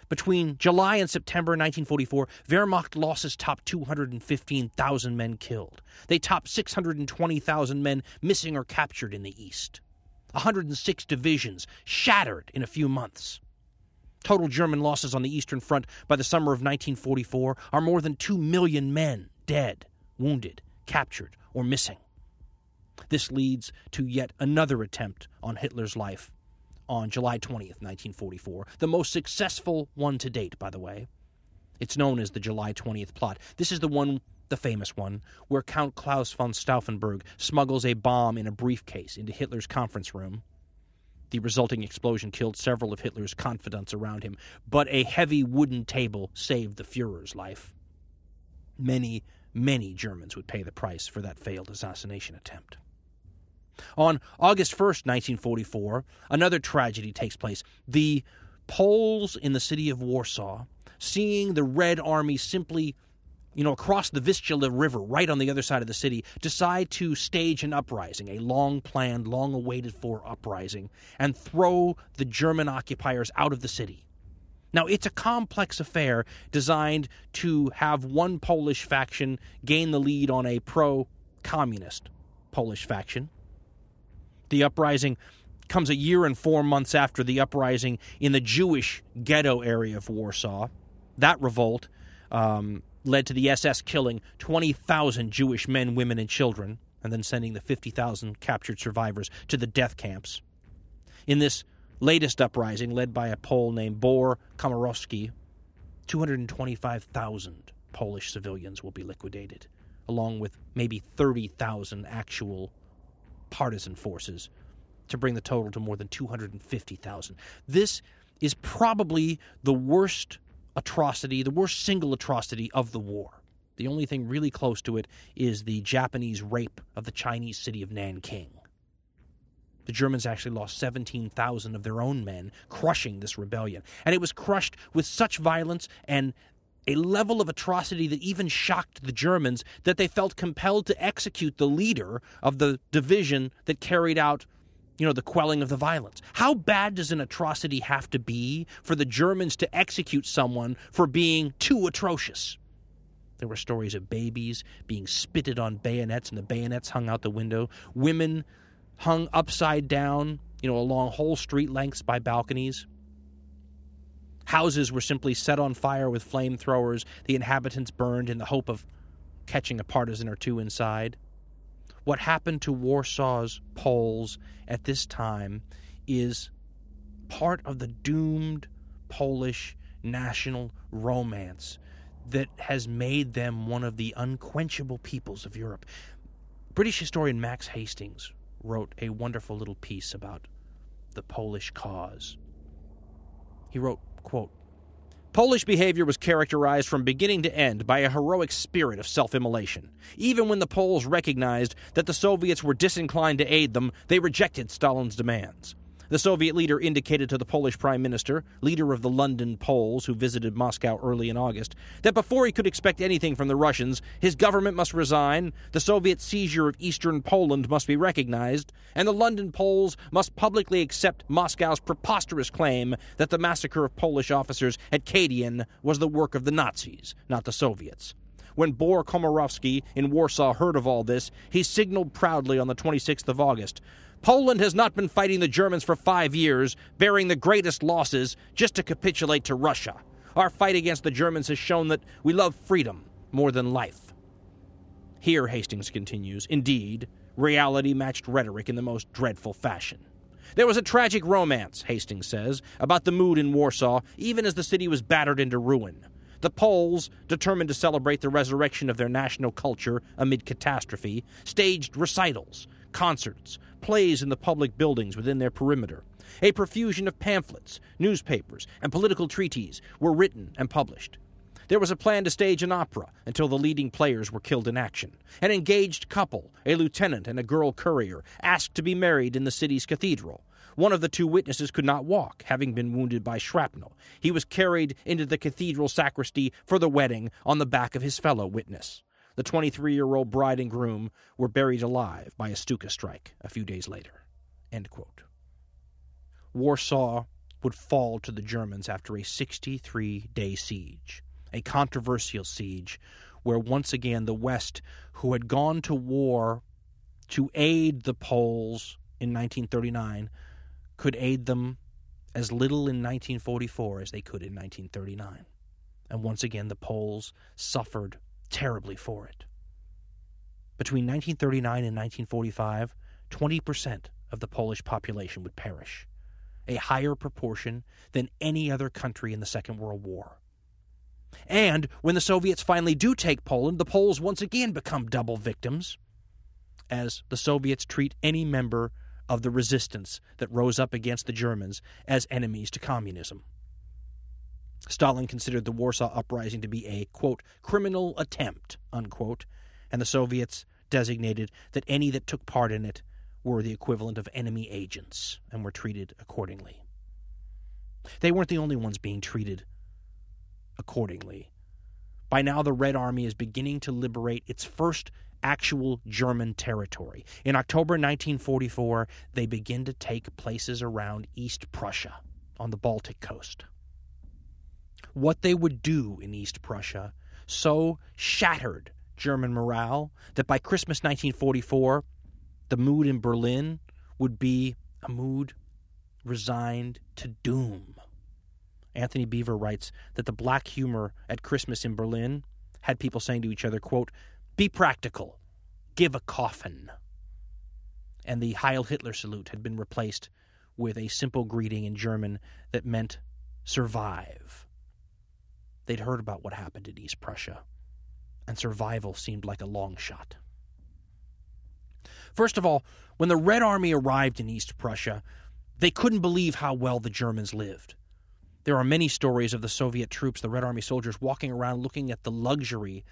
Between July and September 1944, Wehrmacht losses topped 215,000 men killed. They topped 620,000 men missing or captured in the East. 106 divisions shattered in a few months. Total German losses on the Eastern Front by the summer of 1944 are more than 2 million men dead, wounded, captured, or missing. This leads to yet another attempt on Hitler's life on July 20th, 1944, the most successful one to date, by the way. It's known as the July 20th plot. This is the one, the famous one, where Count Claus von Stauffenberg smuggles a bomb in a briefcase into Hitler's conference room. The resulting explosion killed several of Hitler's confidants around him, but a heavy wooden table saved the Fuhrer's life. Many, many Germans would pay the price for that failed assassination attempt. On August 1st, 1944, another tragedy takes place. The Poles in the city of Warsaw, seeing the Red Army simply you know, across the Vistula River, right on the other side of the city, decide to stage an uprising, a long planned, long awaited for uprising, and throw the German occupiers out of the city. Now, it's a complex affair designed to have one Polish faction gain the lead on a pro communist Polish faction. The uprising comes a year and four months after the uprising in the Jewish ghetto area of Warsaw. That revolt um, led to the SS killing 20,000 Jewish men, women, and children, and then sending the 50,000 captured survivors to the death camps. In this latest uprising, led by a Pole named Bor Komorowski, 225,000 Polish civilians will be liquidated, along with maybe 30,000 actual partisan forces, to bring the total to more than 250,000. This is probably the worst atrocity, the worst single atrocity of the war. The only thing really close to it is the Japanese rape of the Chinese city of Nanking. The Germans actually lost 17,000 of their own men, crushing this rebellion. And it was crushed with such violence and a level of atrocity that even shocked the Germans that they felt compelled to execute the leader of the division that carried out you know, the quelling of the violence. How bad does an atrocity have to be for the Germans to execute someone for being too atrocious? There were stories of babies being spitted on bayonets and the bayonets hung out the window, women hung upside down, you know, along whole street lengths by balconies. Houses were simply set on fire with flamethrowers, the inhabitants burned in the hope of catching a partisan or two inside. What happened to Warsaw's Poles at this time is part of the doomed Polish national romance that has made them one of the unquenchable peoples of Europe. British historian Max Hastings wrote a wonderful little piece about the Polish cause. He wrote, quote, Polish behavior was characterized from beginning to end by a heroic spirit of self immolation. Even when the Poles recognized that the Soviets were disinclined to aid them, they rejected Stalin's demands. The Soviet leader indicated to the Polish prime minister, leader of the London Poles who visited Moscow early in August, that before he could expect anything from the Russians, his government must resign, the Soviet seizure of eastern Poland must be recognized, and the London Poles must publicly accept Moscow's preposterous claim that the massacre of Polish officers at Katyn was the work of the Nazis, not the Soviets. When Bor Komorowski in Warsaw heard of all this, he signaled proudly on the 26th of August Poland has not been fighting the Germans for five years, bearing the greatest losses, just to capitulate to Russia. Our fight against the Germans has shown that we love freedom more than life. Here, Hastings continues, indeed, reality matched rhetoric in the most dreadful fashion. There was a tragic romance, Hastings says, about the mood in Warsaw, even as the city was battered into ruin. The Poles, determined to celebrate the resurrection of their national culture amid catastrophe, staged recitals, concerts, plays in the public buildings within their perimeter. A profusion of pamphlets, newspapers, and political treatises were written and published. There was a plan to stage an opera until the leading players were killed in action. An engaged couple, a lieutenant and a girl courier, asked to be married in the city's cathedral. One of the two witnesses could not walk, having been wounded by shrapnel. He was carried into the cathedral sacristy for the wedding on the back of his fellow witness. The 23 year old bride and groom were buried alive by a Stuka strike a few days later. Warsaw would fall to the Germans after a 63 day siege, a controversial siege where once again the West, who had gone to war to aid the Poles in 1939, could aid them as little in 1944 as they could in 1939. And once again, the Poles suffered terribly for it. Between 1939 and 1945, 20% of the Polish population would perish, a higher proportion than any other country in the Second World War. And when the Soviets finally do take Poland, the Poles once again become double victims, as the Soviets treat any member of the resistance that rose up against the Germans as enemies to communism. Stalin considered the Warsaw Uprising to be a, quote, criminal attempt, unquote, and the Soviets designated that any that took part in it were the equivalent of enemy agents and were treated accordingly. They weren't the only ones being treated accordingly. By now, the Red Army is beginning to liberate its first actual German territory. In October 1944, they begin to take places around East Prussia on the Baltic coast. What they would do in East Prussia so shattered German morale that by Christmas 1944, the mood in Berlin would be a mood resigned to doom. Antony Beevor writes that the black humor at Christmas in Berlin had people saying to each other, quote, be practical, give a coffin. And the Heil Hitler salute had been replaced with a simple greeting in German that meant survive. They'd heard about what happened in East Prussia, and survival seemed like a long shot. First of all, when the Red Army arrived in East Prussia, they couldn't believe how well the Germans lived. There are many stories of the Soviet troops, the Red Army soldiers, walking around looking at the luxury,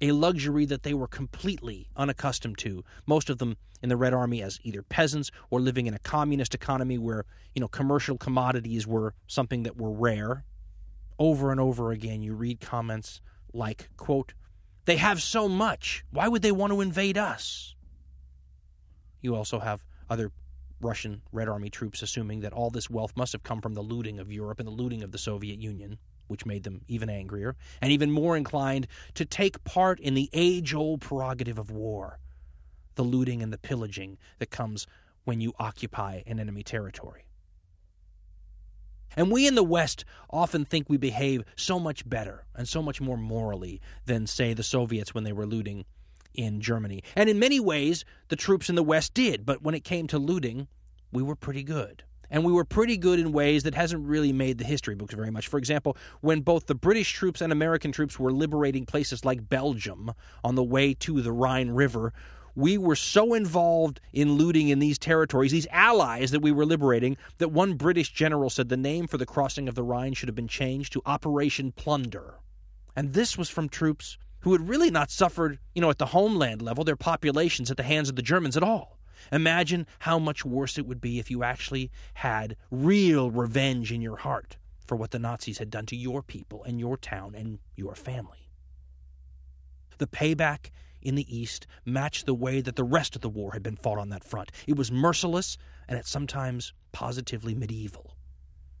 a luxury that they were completely unaccustomed to. Most of them in the Red Army as either peasants or living in a communist economy where, you know, commercial commodities were something that were rare. Over and over again, you read comments like, quote, they have so much. Why would they want to invade us? You also have other Russian Red Army troops assuming that all this wealth must have come from the looting of Europe and the looting of the Soviet Union, which made them even angrier and even more inclined to take part in the age old prerogative of war the looting and the pillaging that comes when you occupy an enemy territory. And we in the West often think we behave so much better and so much more morally than, say, the Soviets when they were looting in Germany. And in many ways, the troops in the West did, but when it came to looting, we were pretty good. And we were pretty good in ways that hasn't really made the history books very much. For example, when both the British troops and American troops were liberating places like Belgium on the way to the Rhine River, we were so involved in looting in these territories, these allies that we were liberating, that one British general said the name for the crossing of the Rhine should have been changed to Operation Plunder. And this was from troops who had really not suffered, you know, at the homeland level, their populations at the hands of the Germans at all. Imagine how much worse it would be if you actually had real revenge in your heart for what the Nazis had done to your people and your town and your family. The payback in the East matched the way that the rest of the war had been fought on that front. It was merciless and at sometimes positively medieval.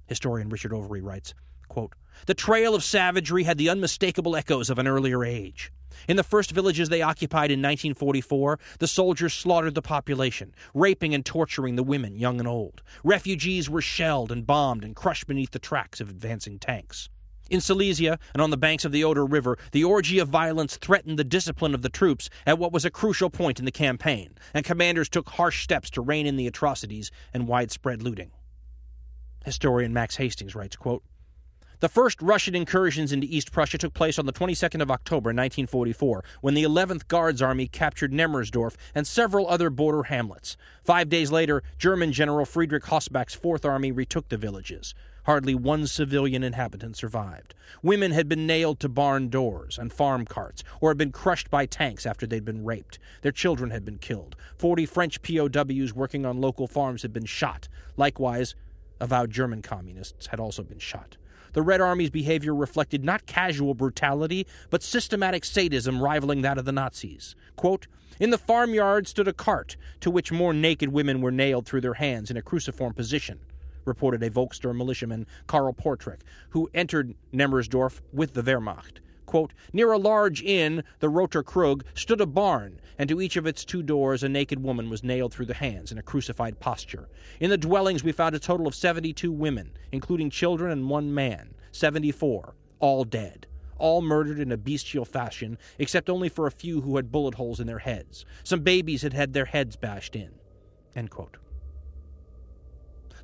Historian Richard Overy writes, quote, the trail of savagery had the unmistakable echoes of an earlier age. In the first villages they occupied in 1944, the soldiers slaughtered the population, raping and torturing the women, young and old. Refugees were shelled and bombed and crushed beneath the tracks of advancing tanks. In Silesia and on the banks of the Oder River, the orgy of violence threatened the discipline of the troops at what was a crucial point in the campaign, and commanders took harsh steps to rein in the atrocities and widespread looting. Historian Max Hastings writes, quote, the first Russian incursions into East Prussia took place on the 22nd of October 1944, when the 11th Guards Army captured Nemmersdorf and several other border hamlets. Five days later, German General Friedrich Hossbach's Fourth Army retook the villages. Hardly one civilian inhabitant survived. Women had been nailed to barn doors and farm carts, or had been crushed by tanks after they'd been raped. Their children had been killed. Forty French POWs working on local farms had been shot. Likewise, avowed German communists had also been shot. The Red Army's behavior reflected not casual brutality, but systematic sadism rivaling that of the Nazis. Quote, in the farmyard stood a cart to which more naked women were nailed through their hands in a cruciform position, reported a Volkssturm militiaman, Karl Potrek, who entered Nemmersdorf with the Wehrmacht. Quote, Near a large inn, the Roter Krug, stood a barn, and to each of its two doors a naked woman was nailed through the hands in a crucified posture. In the dwellings we found a total of 72 women, including children and one man, 74, all dead. All murdered in a bestial fashion, except only for a few who had bullet holes in their heads. Some babies had had their heads bashed in. End quote.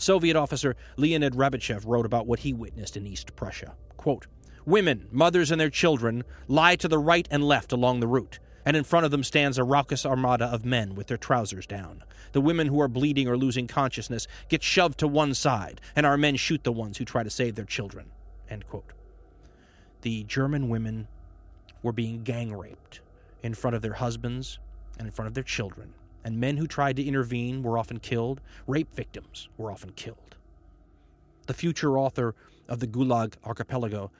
Soviet officer Leonid Rabichev wrote about what he witnessed in East Prussia. Quote, Women, mothers, and their children lie to the right and left along the route, and in front of them stands a raucous armada of men with their trousers down. The women who are bleeding or losing consciousness get shoved to one side, and our men shoot the ones who try to save their children. End quote. The German women were being gang raped in front of their husbands and in front of their children, and men who tried to intervene were often killed. Rape victims were often killed. The future author of the Gulag Archipelago,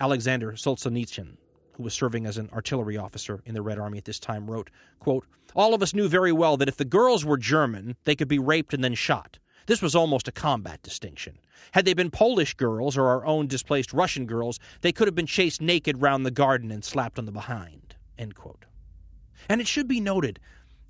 Alexander Solzhenitsyn, who was serving as an artillery officer in the Red Army at this time, wrote, quote, All of us knew very well that if the girls were German, they could be raped and then shot. This was almost a combat distinction. Had they been Polish girls or our own displaced Russian girls, they could have been chased naked round the garden and slapped on the behind. And it should be noted,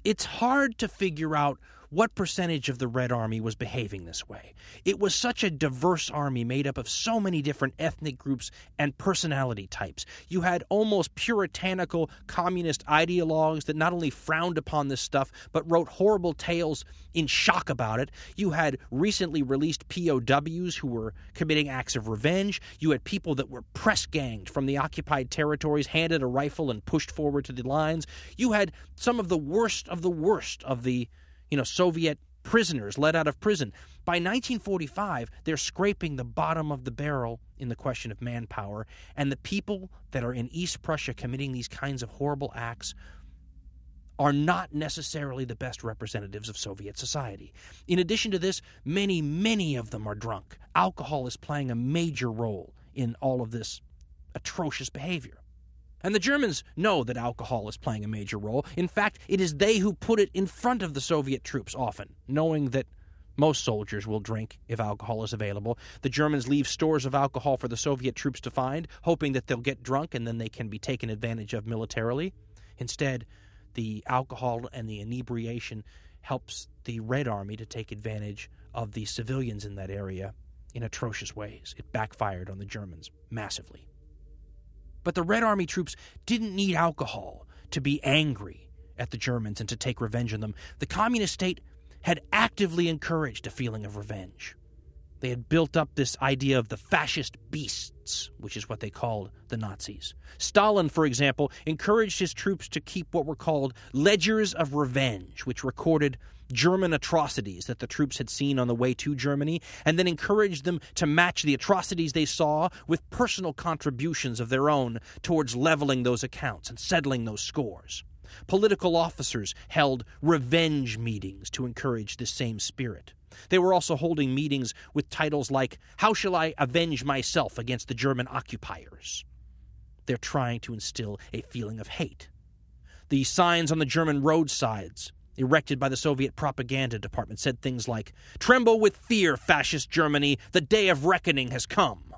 it's hard to figure out what percentage of the Red Army was behaving this way. It was such a diverse army made up of so many different ethnic groups and personality types. You had almost puritanical communist ideologues that not only frowned upon this stuff, but wrote horrible tales in shock about it. You had recently released POWs who were committing acts of revenge. You had people that were press ganged from the occupied territories, handed a rifle, and pushed forward to the lines. You had some of the worst of the worst of the you know, Soviet prisoners let out of prison. By 1945, they're scraping the bottom of the barrel in the question of manpower, and the people that are in East Prussia committing these kinds of horrible acts are not necessarily the best representatives of Soviet society. In addition to this, many, many of them are drunk. Alcohol is playing a major role in all of this atrocious behavior. And the Germans know that alcohol is playing a major role. In fact, it is they who put it in front of the Soviet troops often, knowing that most soldiers will drink if alcohol is available. The Germans leave stores of alcohol for the Soviet troops to find, hoping that they'll get drunk and then they can be taken advantage of militarily. Instead, the alcohol and the inebriation helps the Red Army to take advantage of the civilians in that area in atrocious ways. It backfired on the Germans massively. But the Red Army troops didn't need alcohol to be angry at the Germans and to take revenge on them. The communist state had actively encouraged a feeling of revenge. They had built up this idea of the fascist beasts, which is what they called the Nazis. Stalin, for example, encouraged his troops to keep what were called ledgers of revenge, which recorded German atrocities that the troops had seen on the way to Germany, and then encouraged them to match the atrocities they saw with personal contributions of their own towards leveling those accounts and settling those scores. Political officers held revenge meetings to encourage this same spirit. They were also holding meetings with titles like, How Shall I Avenge Myself Against the German Occupiers? They're trying to instill a feeling of hate. The signs on the German roadsides, erected by the Soviet propaganda department, said things like, Tremble with fear, fascist Germany, the day of reckoning has come.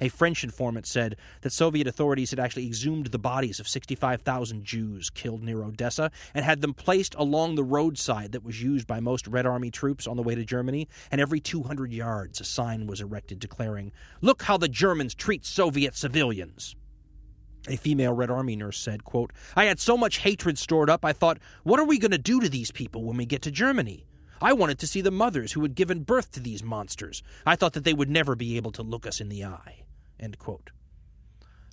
A French informant said that Soviet authorities had actually exhumed the bodies of 65,000 Jews killed near Odessa and had them placed along the roadside that was used by most Red Army troops on the way to Germany, and every 200 yards a sign was erected declaring, Look how the Germans treat Soviet civilians. A female Red Army nurse said, quote, I had so much hatred stored up, I thought, what are we going to do to these people when we get to Germany? I wanted to see the mothers who had given birth to these monsters. I thought that they would never be able to look us in the eye.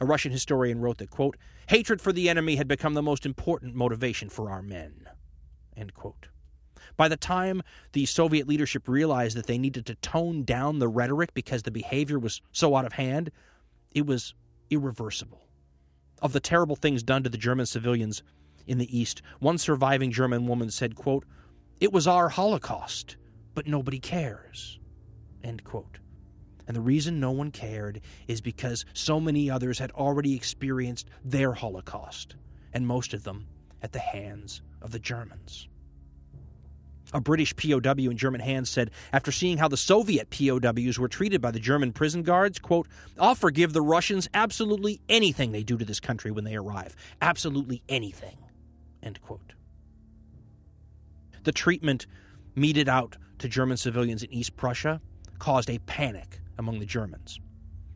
A Russian historian wrote that, quote, hatred for the enemy had become the most important motivation for our men. By the time the Soviet leadership realized that they needed to tone down the rhetoric because the behavior was so out of hand, it was irreversible. Of the terrible things done to the German civilians in the East, one surviving German woman said, quote, It was our Holocaust, but nobody cares. End quote. And the reason no one cared is because so many others had already experienced their Holocaust, and most of them at the hands of the Germans. A British POW in German hands said, after seeing how the Soviet POWs were treated by the German prison guards, quote, I'll forgive the Russians absolutely anything they do to this country when they arrive. Absolutely anything. End quote. The treatment meted out to German civilians in East Prussia caused a panic among the Germans.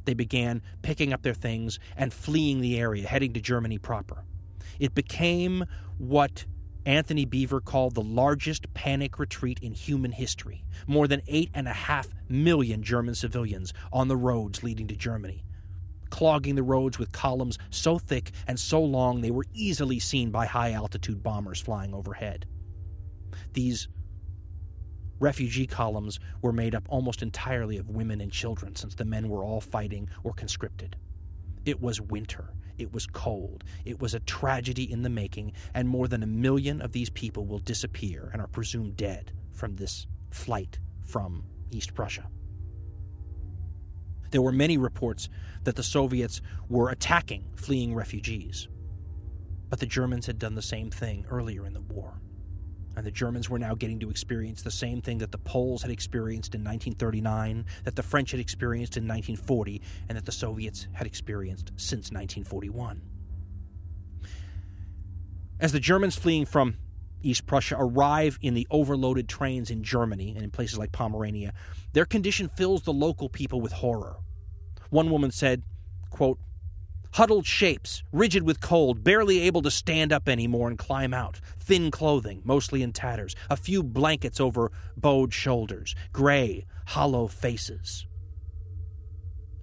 They began picking up their things and fleeing the area, heading to Germany proper. It became what Antony Beevor called the largest panic retreat in human history. More than eight and a half million German civilians on the roads leading to Germany, clogging the roads with columns so thick and so long they were easily seen by high altitude bombers flying overhead. These refugee columns were made up almost entirely of women and children since the men were all fighting or conscripted. It was winter. It was cold. It was a tragedy in the making, and more than a million of these people will disappear and are presumed dead from this flight from East Prussia. There were many reports that the Soviets were attacking fleeing refugees. But the Germans had done the same thing earlier in the war. And the Germans were now getting to experience the same thing that the Poles had experienced in 1939, that the French had experienced in 1940, and that the Soviets had experienced since 1941. As the Germans fleeing from East Prussia arrive in the overloaded trains in Germany and in places like Pomerania, their condition fills the local people with horror. One woman said, quote, Huddled shapes, rigid with cold, barely able to stand up anymore and climb out. Thin clothing, mostly in tatters. A few blankets over bowed shoulders. Gray, hollow faces.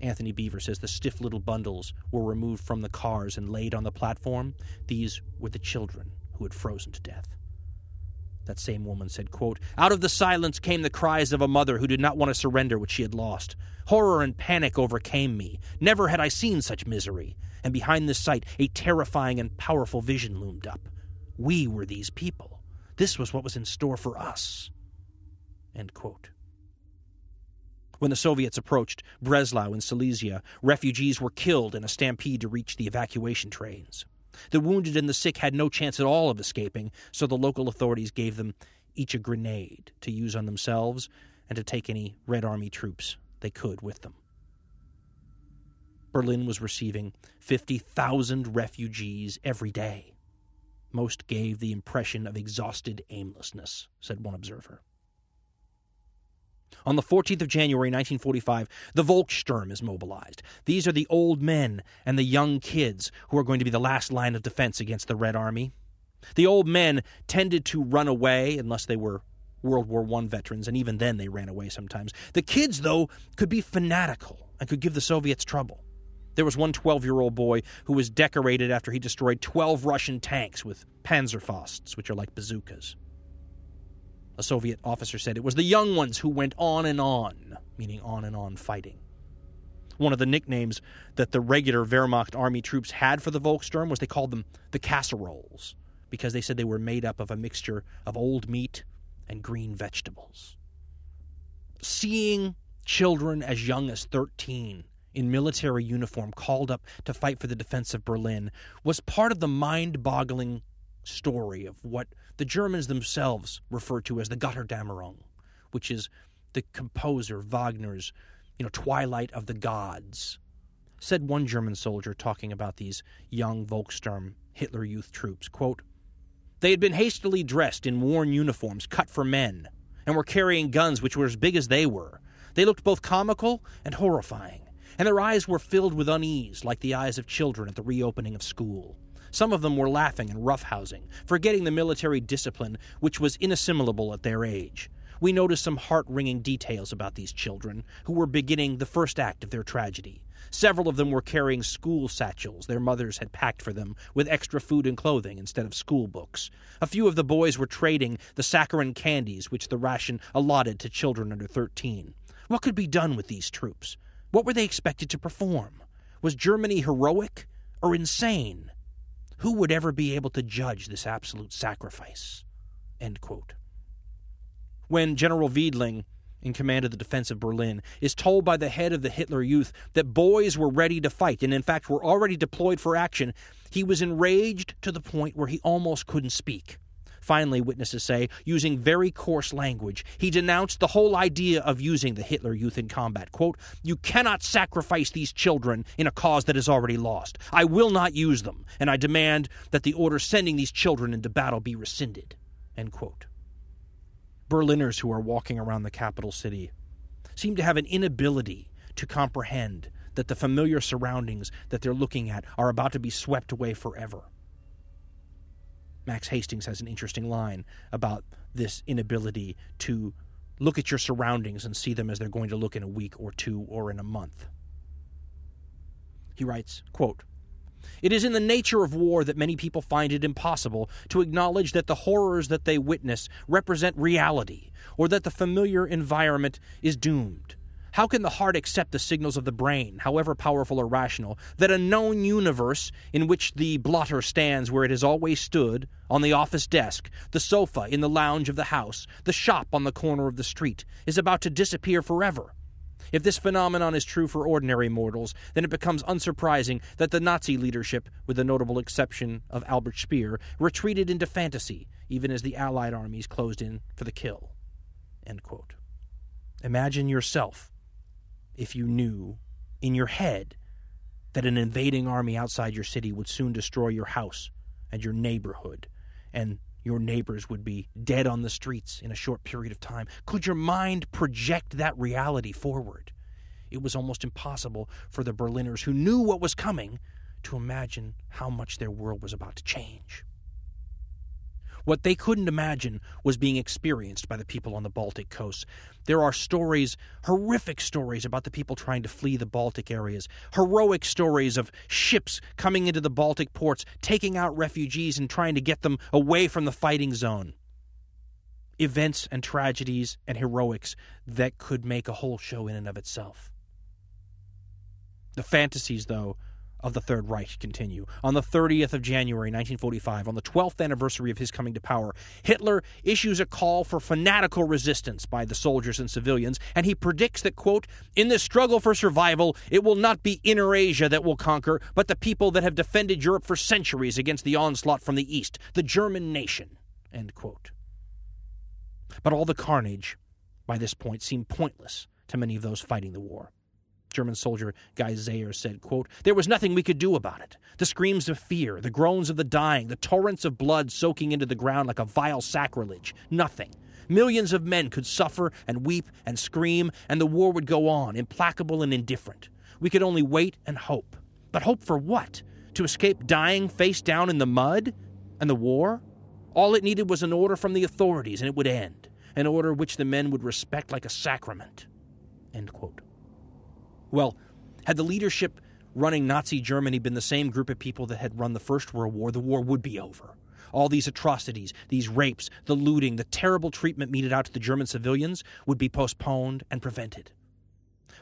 Antony Beevor says the stiff little bundles were removed from the cars and laid on the platform. These were the children who had frozen to death. That same woman said, quote, Out of the silence came the cries of a mother who did not want to surrender what she had lost. Horror and panic overcame me. Never had I seen such misery. And behind this sight, a terrifying and powerful vision loomed up. We were these people. This was what was in store for us. End quote. When the Soviets approached Breslau in Silesia, refugees were killed in a stampede to reach the evacuation trains. The wounded and the sick had no chance at all of escaping, so the local authorities gave them each a grenade to use on themselves and to take any Red Army troops they could with them. Berlin was receiving 50,000 refugees every day. Most gave the impression of exhausted aimlessness, said one observer. On the 14th of January 1945, the Volkssturm is mobilized. These are the old men and the young kids who are going to be the last line of defense against the Red Army. The old men tended to run away unless they were World War I veterans, and even then they ran away sometimes. The kids, though, could be fanatical and could give the Soviets trouble. There was one 12 year old boy who was decorated after he destroyed 12 Russian tanks with Panzerfausts, which are like bazookas. A Soviet officer said it was the young ones who went on and on, meaning on and on fighting. One of the nicknames that the regular Wehrmacht army troops had for the Volkssturm was they called them the casseroles, because they said they were made up of a mixture of old meat and green vegetables. Seeing children as young as 13 in military uniform called up to fight for the defense of Berlin was part of the mind boggling story of what the Germans themselves refer to as the Götterdämmerung, which is the composer Wagner's, you know, Twilight of the Gods. Said one German soldier talking about these young Volkssturm Hitler Youth troops, quote, They had been hastily dressed in worn uniforms cut for men, and were carrying guns which were as big as they were. They looked both comical and horrifying, and their eyes were filled with unease like the eyes of children at the reopening of school. Some of them were laughing and roughhousing, forgetting the military discipline which was inassimilable at their age. We noticed some heart wringing details about these children, who were beginning the first act of their tragedy. Several of them were carrying school satchels their mothers had packed for them with extra food and clothing instead of school books. A few of the boys were trading the saccharine candies which the ration allotted to children under 13. What could be done with these troops? What were they expected to perform? Was Germany heroic or insane? Who would ever be able to judge this absolute sacrifice? When General Weidling, in command of the defense of Berlin, is told by the head of the Hitler Youth that boys were ready to fight and, in fact, were already deployed for action, he was enraged to the point where he almost couldn't speak. Finally, witnesses say, using very coarse language, he denounced the whole idea of using the Hitler Youth in combat. Quote, You cannot sacrifice these children in a cause that is already lost. I will not use them, and I demand that the order sending these children into battle be rescinded. End quote. Berliners who are walking around the capital city seem to have an inability to comprehend that the familiar surroundings that they're looking at are about to be swept away forever. Max Hastings has an interesting line about this inability to look at your surroundings and see them as they're going to look in a week or two or in a month. He writes, quote, It is in the nature of war that many people find it impossible to acknowledge that the horrors that they witness represent reality, or that the familiar environment is doomed. How can the heart accept the signals of the brain, however powerful or rational, that a known universe in which the blotter stands where it has always stood, on the office desk, the sofa in the lounge of the house, the shop on the corner of the street, is about to disappear forever? If this phenomenon is true for ordinary mortals, then it becomes unsurprising that the Nazi leadership, with the notable exception of Albert Speer, retreated into fantasy, even as the Allied armies closed in for the kill. Imagine yourself if you knew in your head that an invading army outside your city would soon destroy your house and your neighborhood, and your neighbors would be dead on the streets in a short period of time. Could your mind project that reality forward? It was almost impossible for the Berliners who knew what was coming to imagine how much their world was about to change. What they couldn't imagine was being experienced by the people on the Baltic coast. There are stories, horrific stories, about the people trying to flee the Baltic areas, heroic stories of ships coming into the Baltic ports, taking out refugees and trying to get them away from the fighting zone. Events and tragedies and heroics that could make a whole show in and of itself. The fantasies, though, of the Third Reich continue. On the 30th of January 1945, on the 12th anniversary of his coming to power, Hitler issues a call for fanatical resistance by the soldiers and civilians, and he predicts that, quote, in this struggle for survival, it will not be inner Asia that will conquer, but the people that have defended Europe for centuries against the onslaught from the East, the German nation, end quote. But all the carnage by this point seemed pointless to many of those fighting the war. German soldier Guy Sajer said, quote, There was nothing we could do about it. The screams of fear, the groans of the dying, the torrents of blood soaking into the ground like a vile sacrilege. Nothing. Millions of men could suffer and weep and scream, and the war would go on, implacable and indifferent. We could only wait and hope. But hope for what? To escape dying face down in the mud? And the war? All it needed was an order from the authorities, and it would end. An order which the men would respect like a sacrament. End quote. Well, had the leadership running Nazi Germany been the same group of people that had run the First World War, the war would be over. All these atrocities, these rapes, the looting, the terrible treatment meted out to the German civilians would be postponed and prevented.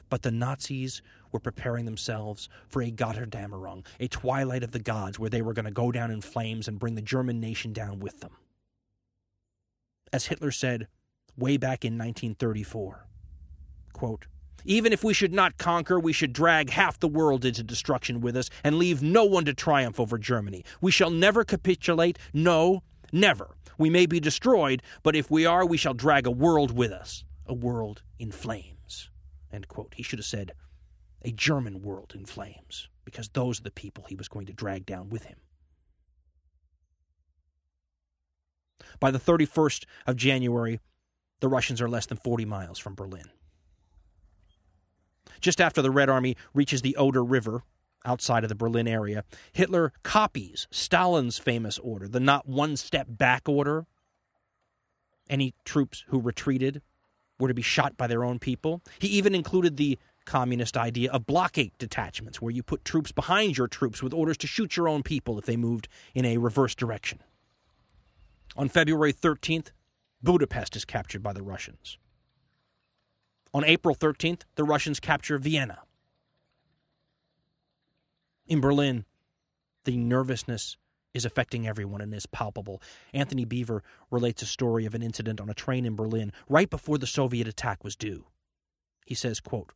But the Nazis were preparing themselves for a Gotterdammerung, a twilight of the gods, where they were going to go down in flames and bring the German nation down with them. As Hitler said way back in 1934, quote, even if we should not conquer, we should drag half the world into destruction with us and leave no one to triumph over Germany. We shall never capitulate. No, never. We may be destroyed, but if we are, we shall drag a world with us. A world in flames. He should have said, a German world in flames, because those are the people he was going to drag down with him. By the 31st of January, the Russians are less than 40 miles from Berlin. Just after the Red Army reaches the Oder River, outside of the Berlin area, Hitler copies Stalin's famous order, the not one step back order. Any troops who retreated were to be shot by their own people. He even included the communist idea of blockade detachments, where you put troops behind your troops with orders to shoot your own people if they moved in a reverse direction. On February 13th, Budapest is captured by the Russians. On April 13th, the Russians capture Vienna. In Berlin, the nervousness is affecting everyone and is palpable. Antony Beevor relates a story of an incident on a train in Berlin right before the Soviet attack was due. He says, quote,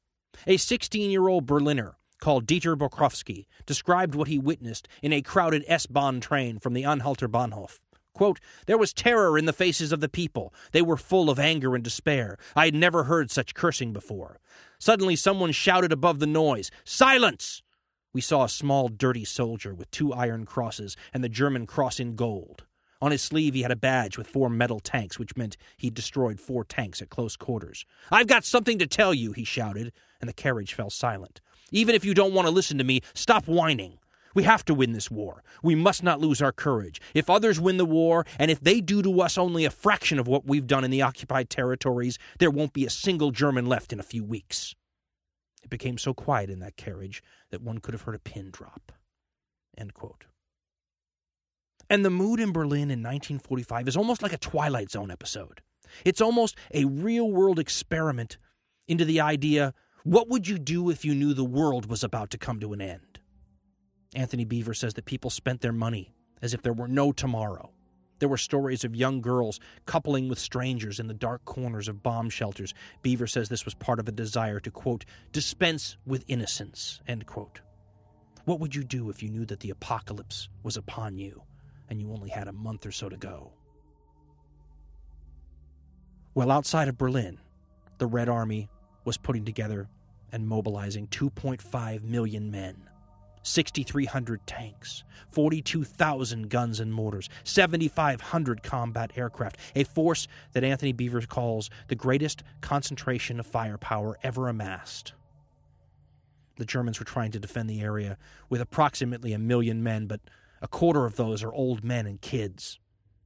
A 16-year-old Berliner called Dieter Borkowski described what he witnessed in a crowded S-Bahn train from the Anhalter Bahnhof. Quote, There was terror in the faces of the people. They were full of anger and despair. I had never heard such cursing before. Suddenly, someone shouted above the noise, Silence! We saw a small, dirty soldier with two iron crosses and the German cross in gold. On his sleeve, he had a badge with four metal tanks, which meant he'd destroyed four tanks at close quarters. I've got something to tell you, he shouted, and the carriage fell silent. Even if you don't want to listen to me, stop whining. We have to win this war. We must not lose our courage. If others win the war, and if they do to us only a fraction of what we've done in the occupied territories, there won't be a single German left in a few weeks. It became so quiet in that carriage that one could have heard a pin drop. And the mood in Berlin in 1945 is almost like a Twilight Zone episode. It's almost a real world experiment into the idea what would you do if you knew the world was about to come to an end? Antony Beevor says that people spent their money as if there were no tomorrow. There were stories of young girls coupling with strangers in the dark corners of bomb shelters. Beevor says this was part of a desire to, quote, dispense with innocence, end quote. What would you do if you knew that the apocalypse was upon you and you only had a month or so to go? Well, outside of Berlin, the Red Army was putting together and mobilizing 2.5 million men, 6,300 tanks, 42,000 guns and mortars, 7,500 combat aircraft, a force that Antony Beevors calls the greatest concentration of firepower ever amassed. The Germans were trying to defend the area with approximately a million men, but a quarter of those are old men and kids.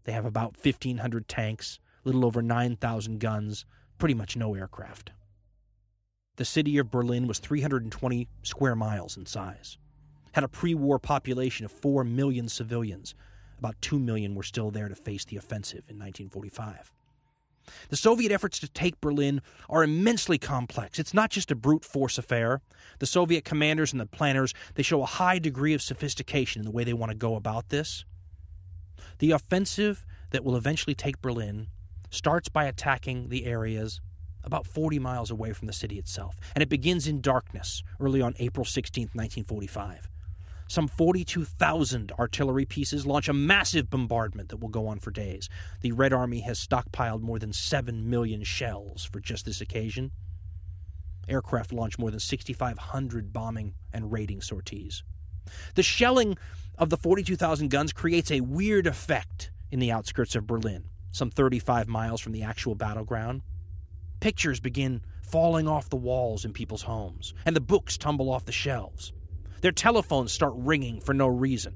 They have about 1,500 tanks, little over 9,000 guns, pretty much no aircraft. The city of Berlin was 320 square miles in size, had a pre war population of 4 million civilians. About 2 million were still there to face the offensive in 1945. The Soviet efforts to take Berlin are immensely complex. It's not just a brute force affair. The Soviet commanders and the planners, they show a high degree of sophistication in the way they want to go about this. The offensive that will eventually take Berlin starts by attacking the areas about 40 miles away from the city itself, and it begins in darkness early on April 16, 1945. Some 42,000 artillery pieces launch a massive bombardment that will go on for days. The Red Army has stockpiled more than 7 million shells for just this occasion. Aircraft launch more than 6,500 bombing and raiding sorties. The shelling of the 42,000 guns creates a weird effect in the outskirts of Berlin, some 35 miles from the actual battleground. Pictures begin falling off the walls in people's homes, and the books tumble off the shelves. Their telephones start ringing for no reason.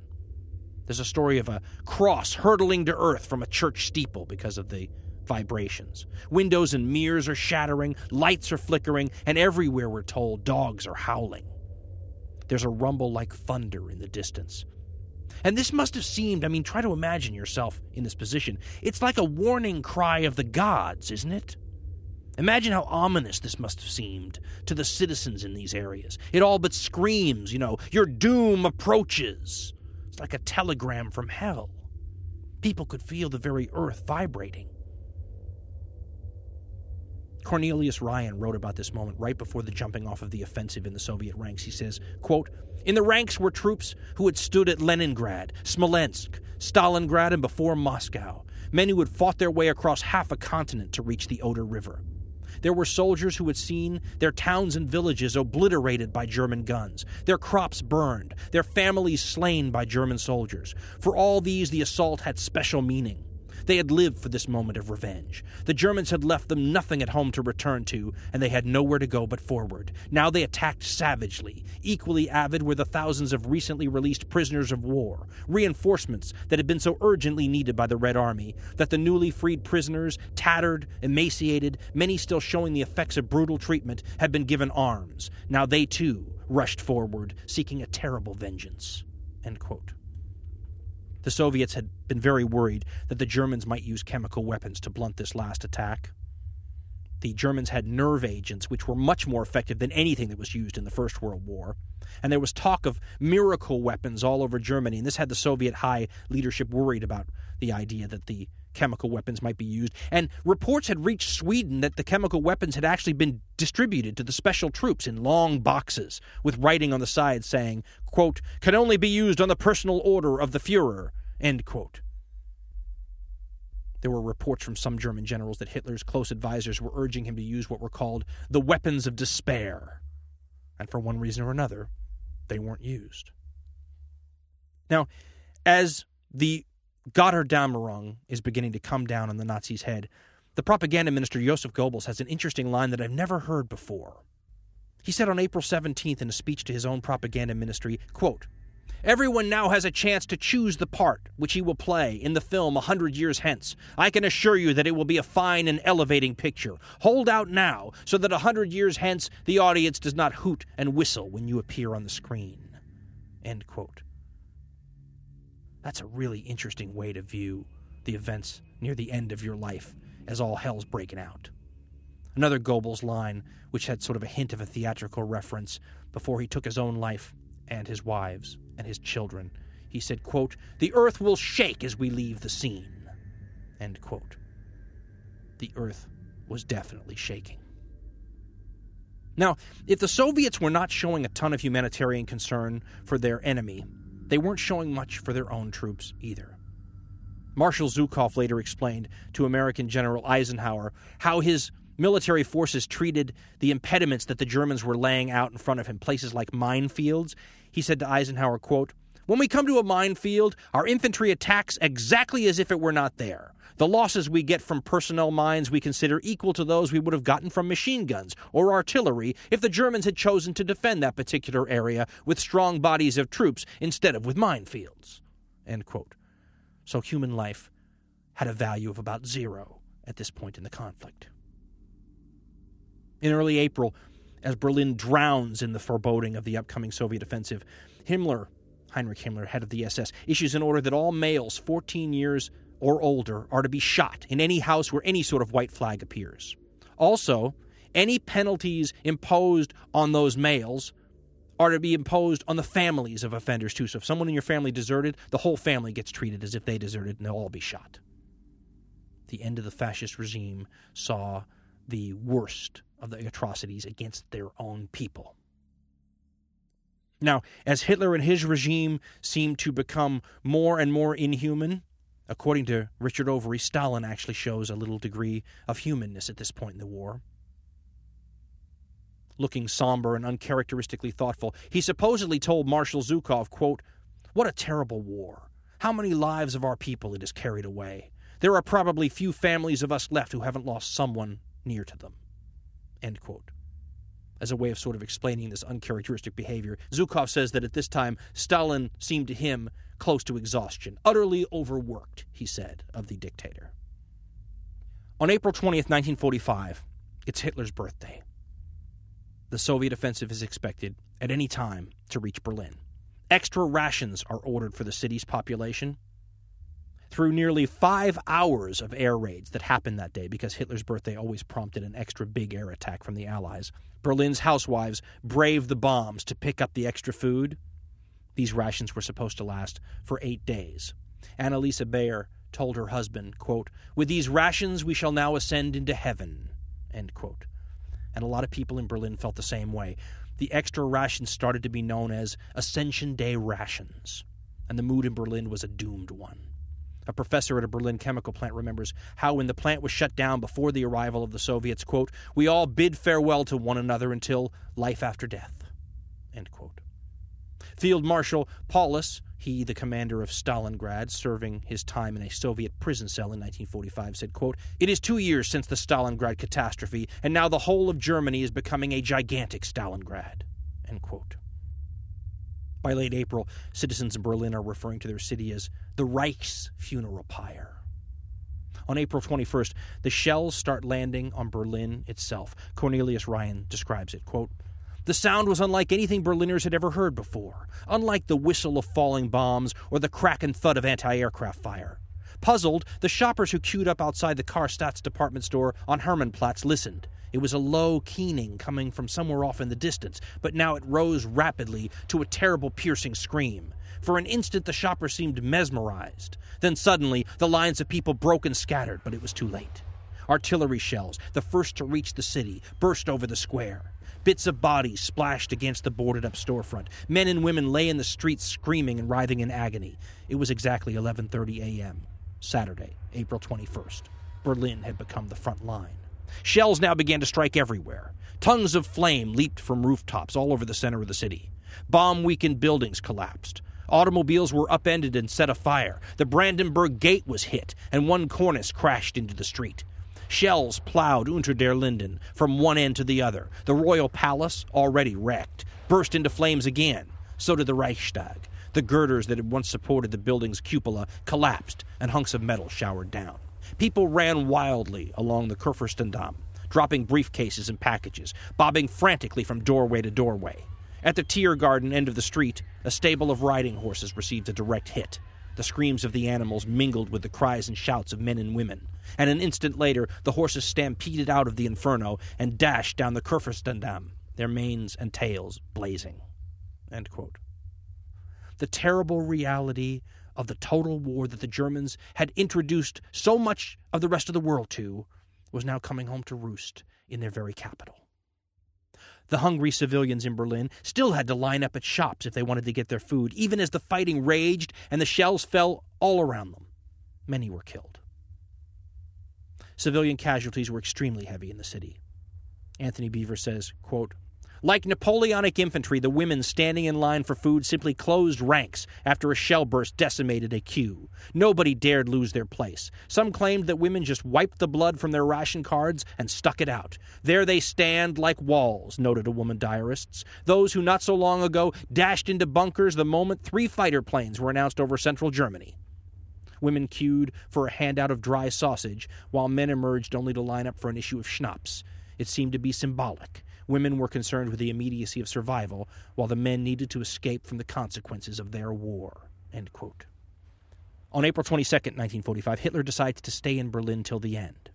There's a story of a cross hurtling to earth from a church steeple because of the vibrations. Windows and mirrors are shattering, lights are flickering, and everywhere we're told dogs are howling. There's a rumble like thunder in the distance. And this must have seemed, I mean, try to imagine yourself in this position. It's like a warning cry of the gods, isn't it? Imagine how ominous this must have seemed to the citizens in these areas. It all but screams, you know, your doom approaches. It's like a telegram from hell. People could feel the very earth vibrating. Cornelius Ryan wrote about this moment right before the jumping off of the offensive in the Soviet ranks. He says, quote, In the ranks were troops who had stood at Leningrad, Smolensk, Stalingrad, and before Moscow, men who had fought their way across half a continent to reach the Oder River. There were soldiers who had seen their towns and villages obliterated by German guns, their crops burned, their families slain by German soldiers. For all these, the assault had special meaning. They had lived for this moment of revenge. The Germans had left them nothing at home to return to, and they had nowhere to go but forward. Now they attacked savagely. Equally avid were the thousands of recently released prisoners of war, reinforcements that had been so urgently needed by the Red Army, that the newly freed prisoners, tattered, emaciated, many still showing the effects of brutal treatment, had been given arms. Now they too rushed forward, seeking a terrible vengeance. End quote. The Soviets had been very worried that the Germans might use chemical weapons to blunt this last attack. The Germans had nerve agents, which were much more effective than anything that was used in the First World War. And there was talk of miracle weapons all over Germany, and this had the Soviet high leadership worried about the idea that the chemical weapons might be used. And reports had reached Sweden that the chemical weapons had actually been distributed to the special troops in long boxes, with writing on the side saying, quote, can only be used on the personal order of the Fuhrer, end quote. There were reports from some German generals that Hitler's close advisers were urging him to use what were called the weapons of despair. And for one reason or another, they weren't used. Now, as the Gotterdammerung is beginning to come down on the Nazis' head, the propaganda minister Joseph Goebbels has an interesting line that I've never heard before. He said on April 17th in a speech to his own propaganda ministry, quote, Everyone now has a chance to choose the part which he will play in the film a hundred years hence. I can assure you that it will be a fine and elevating picture. Hold out now, so that a hundred years hence the audience does not hoot and whistle when you appear on the screen. End quote. That's a really interesting way to view the events near the end of your life as all hell's breaking out. Another Goebbels line, which had sort of a hint of a theatrical reference before he took his own life and his wives and his children. He said, quote, The earth will shake as we leave the scene. End quote. The earth was definitely shaking. Now, if the Soviets were not showing a ton of humanitarian concern for their enemy, they weren't showing much for their own troops either. Marshal Zhukov later explained to American General Eisenhower how his military forces treated the impediments that the Germans were laying out in front of him, places like minefields. He said to Eisenhower, quote, When we come to a minefield, our infantry attacks exactly as if it were not there. The losses we get from personnel mines we consider equal to those we would have gotten from machine guns or artillery if the Germans had chosen to defend that particular area with strong bodies of troops instead of with minefields. So human life had a value of about zero at this point in the conflict. In early April, as Berlin drowns in the foreboding of the upcoming Soviet offensive, Himmler, Heinrich Himmler, head of the SS, issues an order that all males 14 years or older are to be shot in any house where any sort of white flag appears. Also, any penalties imposed on those males are to be imposed on the families of offenders too. So if someone in your family deserted, the whole family gets treated as if they deserted and they'll all be shot. The end of the fascist regime saw the worst of the atrocities against their own people. Now, as Hitler and his regime seemed to become more and more inhuman, According to Richard Overy, Stalin actually shows a little degree of humanness at this point in the war. Looking somber and uncharacteristically thoughtful, he supposedly told Marshal Zhukov, quote, What a terrible war. How many lives of our people it has carried away. There are probably few families of us left who haven't lost someone near to them. End quote. As a way of sort of explaining this uncharacteristic behavior, Zhukov says that at this time, Stalin seemed to him close to exhaustion, utterly overworked, he said of the dictator. On April 20th, 1945, it's Hitler's birthday. The Soviet offensive is expected at any time to reach Berlin. Extra rations are ordered for the city's population. Through nearly five hours of air raids that happened that day, because Hitler's birthday always prompted an extra big air attack from the Allies, Berlin's housewives braved the bombs to pick up the extra food these rations were supposed to last for eight days. Annalisa Bayer told her husband, quote, With these rations we shall now ascend into heaven. End quote. And a lot of people in Berlin felt the same way. The extra rations started to be known as Ascension Day rations, and the mood in Berlin was a doomed one. A professor at a Berlin chemical plant remembers how, when the plant was shut down before the arrival of the Soviets, quote, we all bid farewell to one another until life after death. End quote. Field Marshal Paulus, he the commander of Stalingrad, serving his time in a Soviet prison cell in 1945, said, quote, It is two years since the Stalingrad catastrophe, and now the whole of Germany is becoming a gigantic Stalingrad. End quote. By late April, citizens in Berlin are referring to their city as the Reich's funeral pyre. On April 21st, the shells start landing on Berlin itself. Cornelius Ryan describes it, quote, the sound was unlike anything Berliners had ever heard before, unlike the whistle of falling bombs or the crack and thud of anti aircraft fire. Puzzled, the shoppers who queued up outside the Karstadt's department store on Hermannplatz listened. It was a low keening coming from somewhere off in the distance, but now it rose rapidly to a terrible piercing scream. For an instant, the shoppers seemed mesmerized. Then suddenly, the lines of people broke and scattered, but it was too late. Artillery shells, the first to reach the city, burst over the square. Bits of bodies splashed against the boarded up storefront. Men and women lay in the streets screaming and writhing in agony. It was exactly 11:30 a.m. Saturday, April 21st. Berlin had become the front line. Shells now began to strike everywhere. Tongues of flame leaped from rooftops all over the center of the city. Bomb weakened buildings collapsed. Automobiles were upended and set afire. The Brandenburg Gate was hit, and one cornice crashed into the street. Shells plowed Unter der Linden from one end to the other. The royal palace, already wrecked, burst into flames again. So did the Reichstag. The girders that had once supported the building's cupola collapsed, and hunks of metal showered down. People ran wildly along the Kurfürstendamm, dropping briefcases and packages, bobbing frantically from doorway to doorway. At the Tiergarten end of the street, a stable of riding horses received a direct hit. The screams of the animals mingled with the cries and shouts of men and women, and an instant later the horses stampeded out of the inferno and dashed down the Kurfürstendamm, their manes and tails blazing. The terrible reality of the total war that the Germans had introduced so much of the rest of the world to was now coming home to roost in their very capital. The hungry civilians in Berlin still had to line up at shops if they wanted to get their food, even as the fighting raged and the shells fell all around them. Many were killed. Civilian casualties were extremely heavy in the city. Antony Beevor says, quote, like Napoleonic infantry, the women standing in line for food simply closed ranks after a shell burst decimated a queue. Nobody dared lose their place. Some claimed that women just wiped the blood from their ration cards and stuck it out. There they stand like walls, noted a woman diarists. Those who not so long ago dashed into bunkers the moment three fighter planes were announced over central Germany. Women queued for a handout of dry sausage, while men emerged only to line up for an issue of schnapps. It seemed to be symbolic. Women were concerned with the immediacy of survival, while the men needed to escape from the consequences of their war. On April 22, 1945, Hitler decides to stay in Berlin till the end.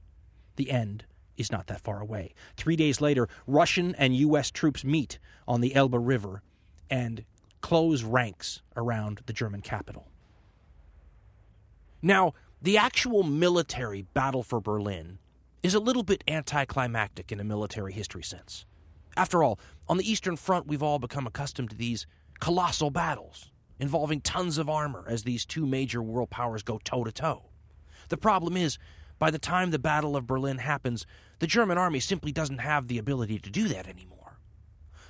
The end is not that far away. Three days later, Russian and U.S. troops meet on the Elbe River and close ranks around the German capital. Now, the actual military battle for Berlin is a little bit anticlimactic in a military history sense. After all, on the Eastern Front, we've all become accustomed to these colossal battles involving tons of armor as these two major world powers go toe to toe. The problem is, by the time the Battle of Berlin happens, the German army simply doesn't have the ability to do that anymore.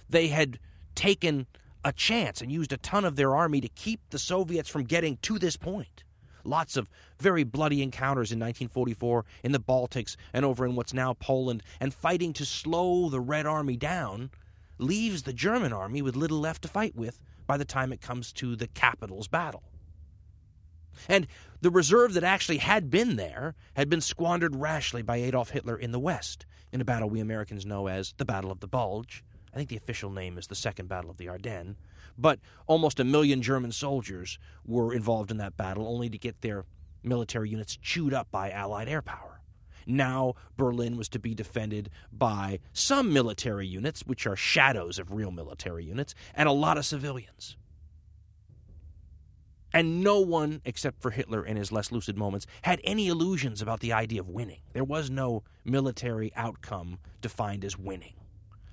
They had taken a chance and used a ton of their army to keep the Soviets from getting to this point. Lots of very bloody encounters in 1944 in the Baltics and over in what's now Poland, and fighting to slow the Red Army down leaves the German army with little left to fight with by the time it comes to the capital's battle. And the reserve that actually had been there had been squandered rashly by Adolf Hitler in the West in a battle we Americans know as the Battle of the Bulge. I think the official name is the Second Battle of the Ardennes. But almost a million German soldiers were involved in that battle, only to get their military units chewed up by Allied air power. Now, Berlin was to be defended by some military units, which are shadows of real military units, and a lot of civilians. And no one, except for Hitler in his less lucid moments, had any illusions about the idea of winning. There was no military outcome defined as winning.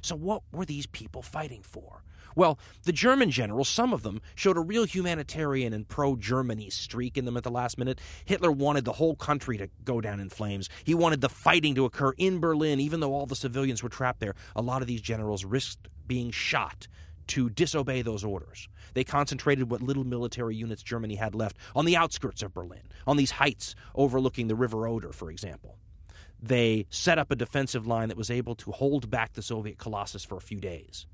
So, what were these people fighting for? Well, the German generals, some of them, showed a real humanitarian and pro Germany streak in them at the last minute. Hitler wanted the whole country to go down in flames. He wanted the fighting to occur in Berlin, even though all the civilians were trapped there. A lot of these generals risked being shot to disobey those orders. They concentrated what little military units Germany had left on the outskirts of Berlin, on these heights overlooking the River Oder, for example. They set up a defensive line that was able to hold back the Soviet Colossus for a few days.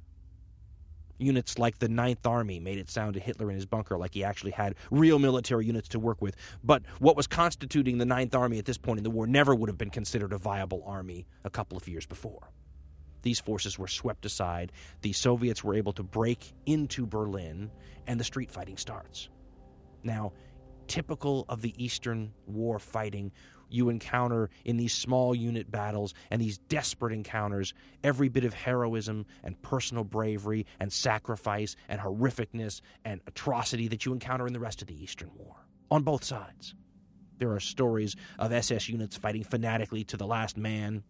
Units like the Ninth Army made it sound to Hitler in his bunker like he actually had real military units to work with. But what was constituting the Ninth Army at this point in the war never would have been considered a viable army a couple of years before. These forces were swept aside. The Soviets were able to break into Berlin, and the street fighting starts. Now, typical of the Eastern War fighting you encounter in these small unit battles and these desperate encounters every bit of heroism and personal bravery and sacrifice and horrificness and atrocity that you encounter in the rest of the Eastern War on both sides. There are stories of SS units fighting fanatically to the last man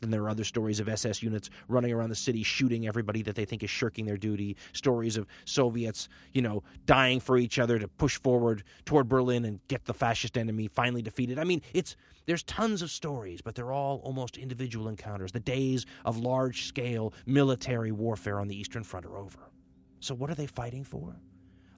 then there are other stories of SS units running around the city shooting everybody that they think is shirking their duty. Stories of Soviets, you know, dying for each other to push forward toward Berlin and get the fascist enemy finally defeated. I mean, it's there's tons of stories, but they're all almost individual encounters. The days of large-scale military warfare on the Eastern Front are over. So what are they fighting for?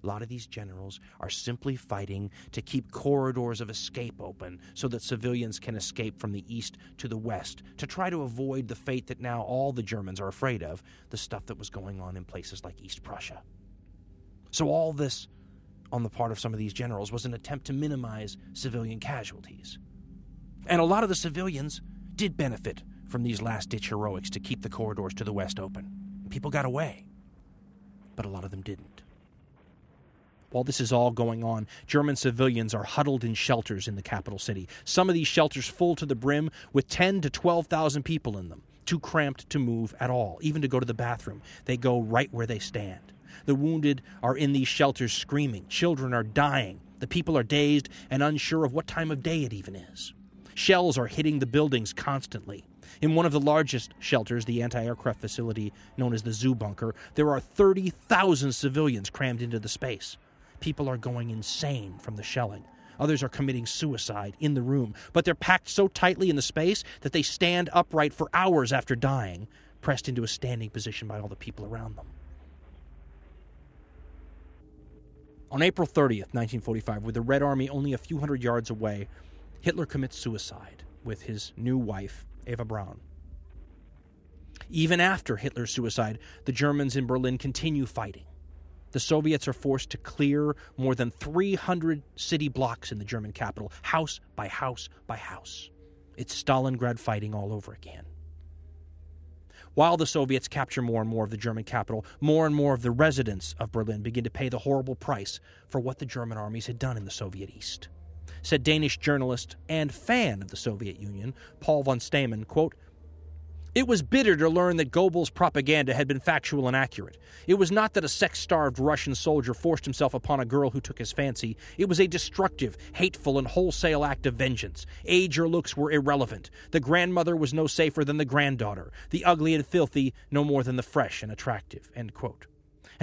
A lot of these generals are simply fighting to keep corridors of escape open so that civilians can escape from the east to the west, to try to avoid the fate that now all the Germans are afraid of the stuff that was going on in places like East Prussia. So, all this on the part of some of these generals was an attempt to minimize civilian casualties. And a lot of the civilians did benefit from these last ditch heroics to keep the corridors to the west open. People got away, but a lot of them didn't. While this is all going on, German civilians are huddled in shelters in the capital city. Some of these shelters full to the brim with 10 to 12,000 people in them, too cramped to move at all, even to go to the bathroom. They go right where they stand. The wounded are in these shelters screaming. Children are dying. The people are dazed and unsure of what time of day it even is. Shells are hitting the buildings constantly. In one of the largest shelters, the anti aircraft facility known as the Zoo Bunker, there are 30,000 civilians crammed into the space. People are going insane from the shelling. Others are committing suicide in the room, but they're packed so tightly in the space that they stand upright for hours after dying, pressed into a standing position by all the people around them. On April 30th, 1945, with the Red Army only a few hundred yards away, Hitler commits suicide with his new wife, Eva Braun. Even after Hitler's suicide, the Germans in Berlin continue fighting. The Soviets are forced to clear more than 300 city blocks in the German capital, house by house by house. It's Stalingrad fighting all over again. While the Soviets capture more and more of the German capital, more and more of the residents of Berlin begin to pay the horrible price for what the German armies had done in the Soviet East. Said Danish journalist and fan of the Soviet Union, Paul von Steymann, quote, it was bitter to learn that Goebbels' propaganda had been factual and accurate. It was not that a sex starved Russian soldier forced himself upon a girl who took his fancy. It was a destructive, hateful, and wholesale act of vengeance. Age or looks were irrelevant. The grandmother was no safer than the granddaughter, the ugly and filthy no more than the fresh and attractive. And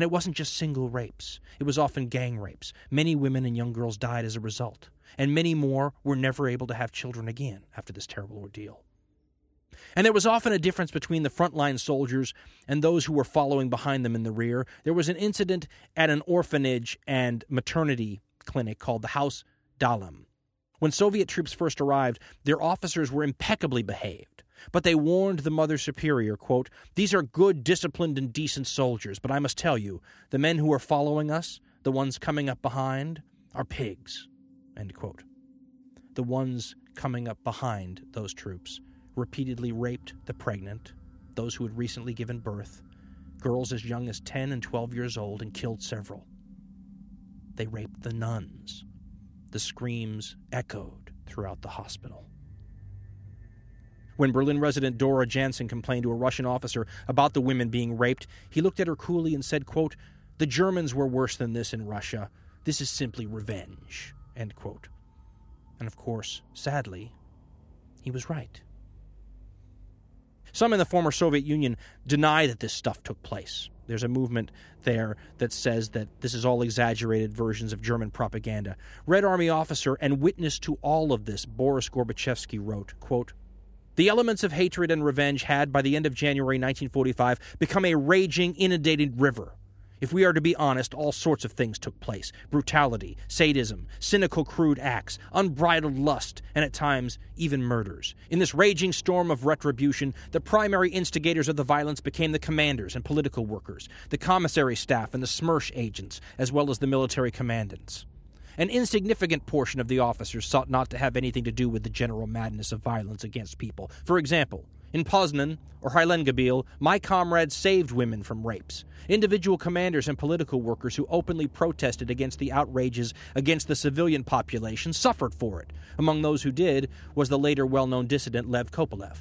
it wasn't just single rapes, it was often gang rapes. Many women and young girls died as a result, and many more were never able to have children again after this terrible ordeal. And there was often a difference between the frontline soldiers and those who were following behind them in the rear. There was an incident at an orphanage and maternity clinic called the House Dahlem. When Soviet troops first arrived, their officers were impeccably behaved. But they warned the Mother Superior, quote, These are good, disciplined, and decent soldiers, but I must tell you, the men who are following us, the ones coming up behind, are pigs. End quote. The ones coming up behind those troops repeatedly raped the pregnant, those who had recently given birth, girls as young as 10 and 12 years old, and killed several. They raped the nuns. The screams echoed throughout the hospital. When Berlin resident Dora Jansen complained to a Russian officer about the women being raped, he looked at her coolly and said, quote, The Germans were worse than this in Russia. This is simply revenge. End quote. And of course, sadly, he was right. Some in the former Soviet Union deny that this stuff took place. There's a movement there that says that this is all exaggerated versions of German propaganda. Red Army officer and witness to all of this, Boris Gorbachevsky wrote, quote, the elements of hatred and revenge had, by the end of January 1945, become a raging, inundated river. If we are to be honest, all sorts of things took place brutality, sadism, cynical, crude acts, unbridled lust, and at times even murders. In this raging storm of retribution, the primary instigators of the violence became the commanders and political workers, the commissary staff and the SMERSH agents, as well as the military commandants. An insignificant portion of the officers sought not to have anything to do with the general madness of violence against people. For example, in Poznan or Heiligengebiel, my comrades saved women from rapes. Individual commanders and political workers who openly protested against the outrages against the civilian population suffered for it. Among those who did was the later well known dissident Lev Kopelev.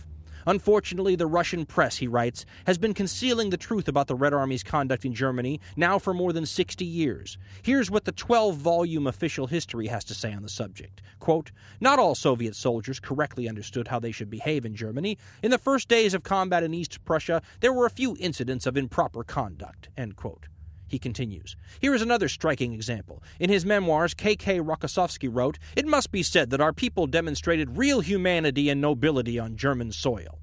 Unfortunately, the Russian press, he writes, has been concealing the truth about the Red Army's conduct in Germany now for more than 60 years. Here's what the 12 volume official history has to say on the subject. Quote, Not all Soviet soldiers correctly understood how they should behave in Germany. In the first days of combat in East Prussia, there were a few incidents of improper conduct. End quote. He continues. Here is another striking example. In his memoirs, K.K. Rokossovsky wrote, It must be said that our people demonstrated real humanity and nobility on German soil.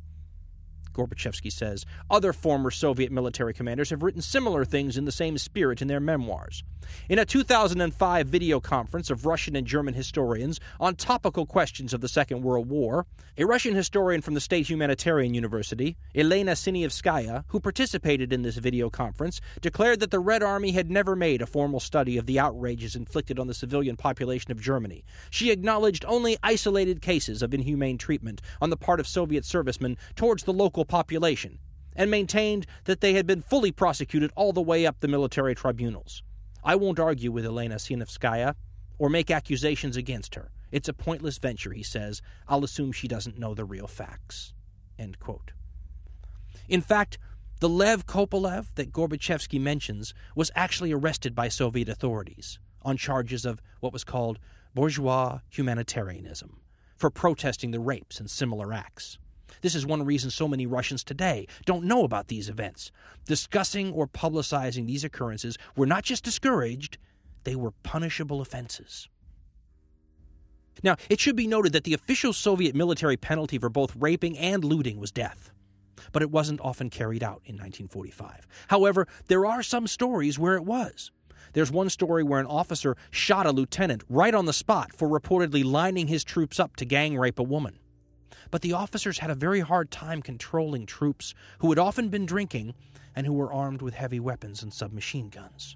Gorbachevsky says. Other former Soviet military commanders have written similar things in the same spirit in their memoirs. In a 2005 video conference of Russian and German historians on topical questions of the Second World War, a Russian historian from the State Humanitarian University, Elena Senyavskaya, who participated in this video conference, declared that the Red Army had never made a formal study of the outrages inflicted on the civilian population of Germany. She acknowledged only isolated cases of inhumane treatment on the part of Soviet servicemen towards the local population and maintained that they had been fully prosecuted all the way up the military tribunals. I won't argue with Elena Senyavskaya or make accusations against her. It's a pointless venture, he says. I'll assume she doesn't know the real facts. In fact, the Lev Kopelev that Gorbachevsky mentions was actually arrested by Soviet authorities on charges of what was called bourgeois humanitarianism for protesting the rapes and similar acts. This is one reason so many Russians today don't know about these events. Discussing or publicizing these occurrences were not just discouraged, they were punishable offenses. Now, it should be noted that the official Soviet military penalty for both raping and looting was death, but it wasn't often carried out in 1945. However, there are some stories where it was. There's one story where an officer shot a lieutenant right on the spot for reportedly lining his troops up to gang rape a woman. But the officers had a very hard time controlling troops who had often been drinking and who were armed with heavy weapons and submachine guns.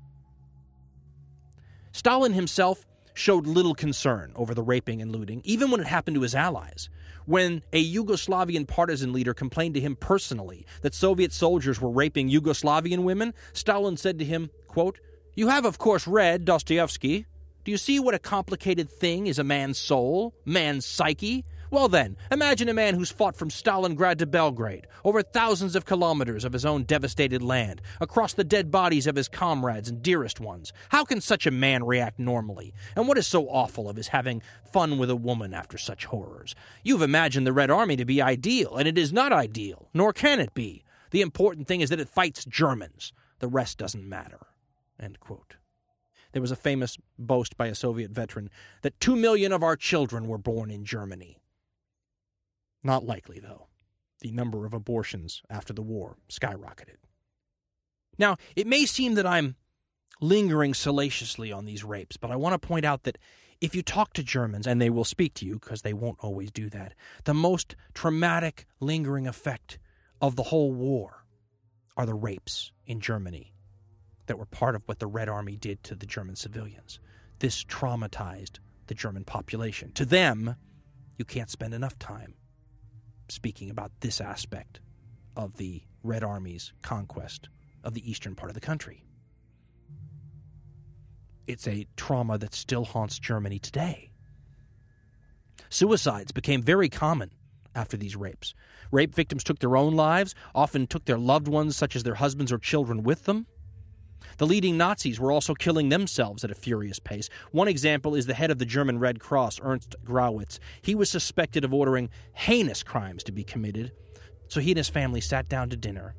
Stalin himself showed little concern over the raping and looting, even when it happened to his allies. When a Yugoslavian partisan leader complained to him personally that Soviet soldiers were raping Yugoslavian women, Stalin said to him, quote, You have, of course, read Dostoevsky. Do you see what a complicated thing is a man's soul, man's psyche? Well, then, imagine a man who's fought from Stalingrad to Belgrade, over thousands of kilometers of his own devastated land, across the dead bodies of his comrades and dearest ones. How can such a man react normally? And what is so awful of his having fun with a woman after such horrors? You've imagined the Red Army to be ideal, and it is not ideal, nor can it be. The important thing is that it fights Germans. The rest doesn't matter. There was a famous boast by a Soviet veteran that two million of our children were born in Germany. Not likely, though. The number of abortions after the war skyrocketed. Now, it may seem that I'm lingering salaciously on these rapes, but I want to point out that if you talk to Germans, and they will speak to you because they won't always do that, the most traumatic, lingering effect of the whole war are the rapes in Germany that were part of what the Red Army did to the German civilians. This traumatized the German population. To them, you can't spend enough time speaking about this aspect of the Red Army's conquest of the eastern part of the country. It's a trauma that still haunts Germany today. Suicides became very common after these rapes. Rape victims took their own lives, often took their loved ones, such as their husbands or children, with them. The leading Nazis were also killing themselves at a furious pace. One example is the head of the German Red Cross, Ernst Grawitz. He was suspected of ordering heinous crimes to be committed, so he and his family sat down to dinner,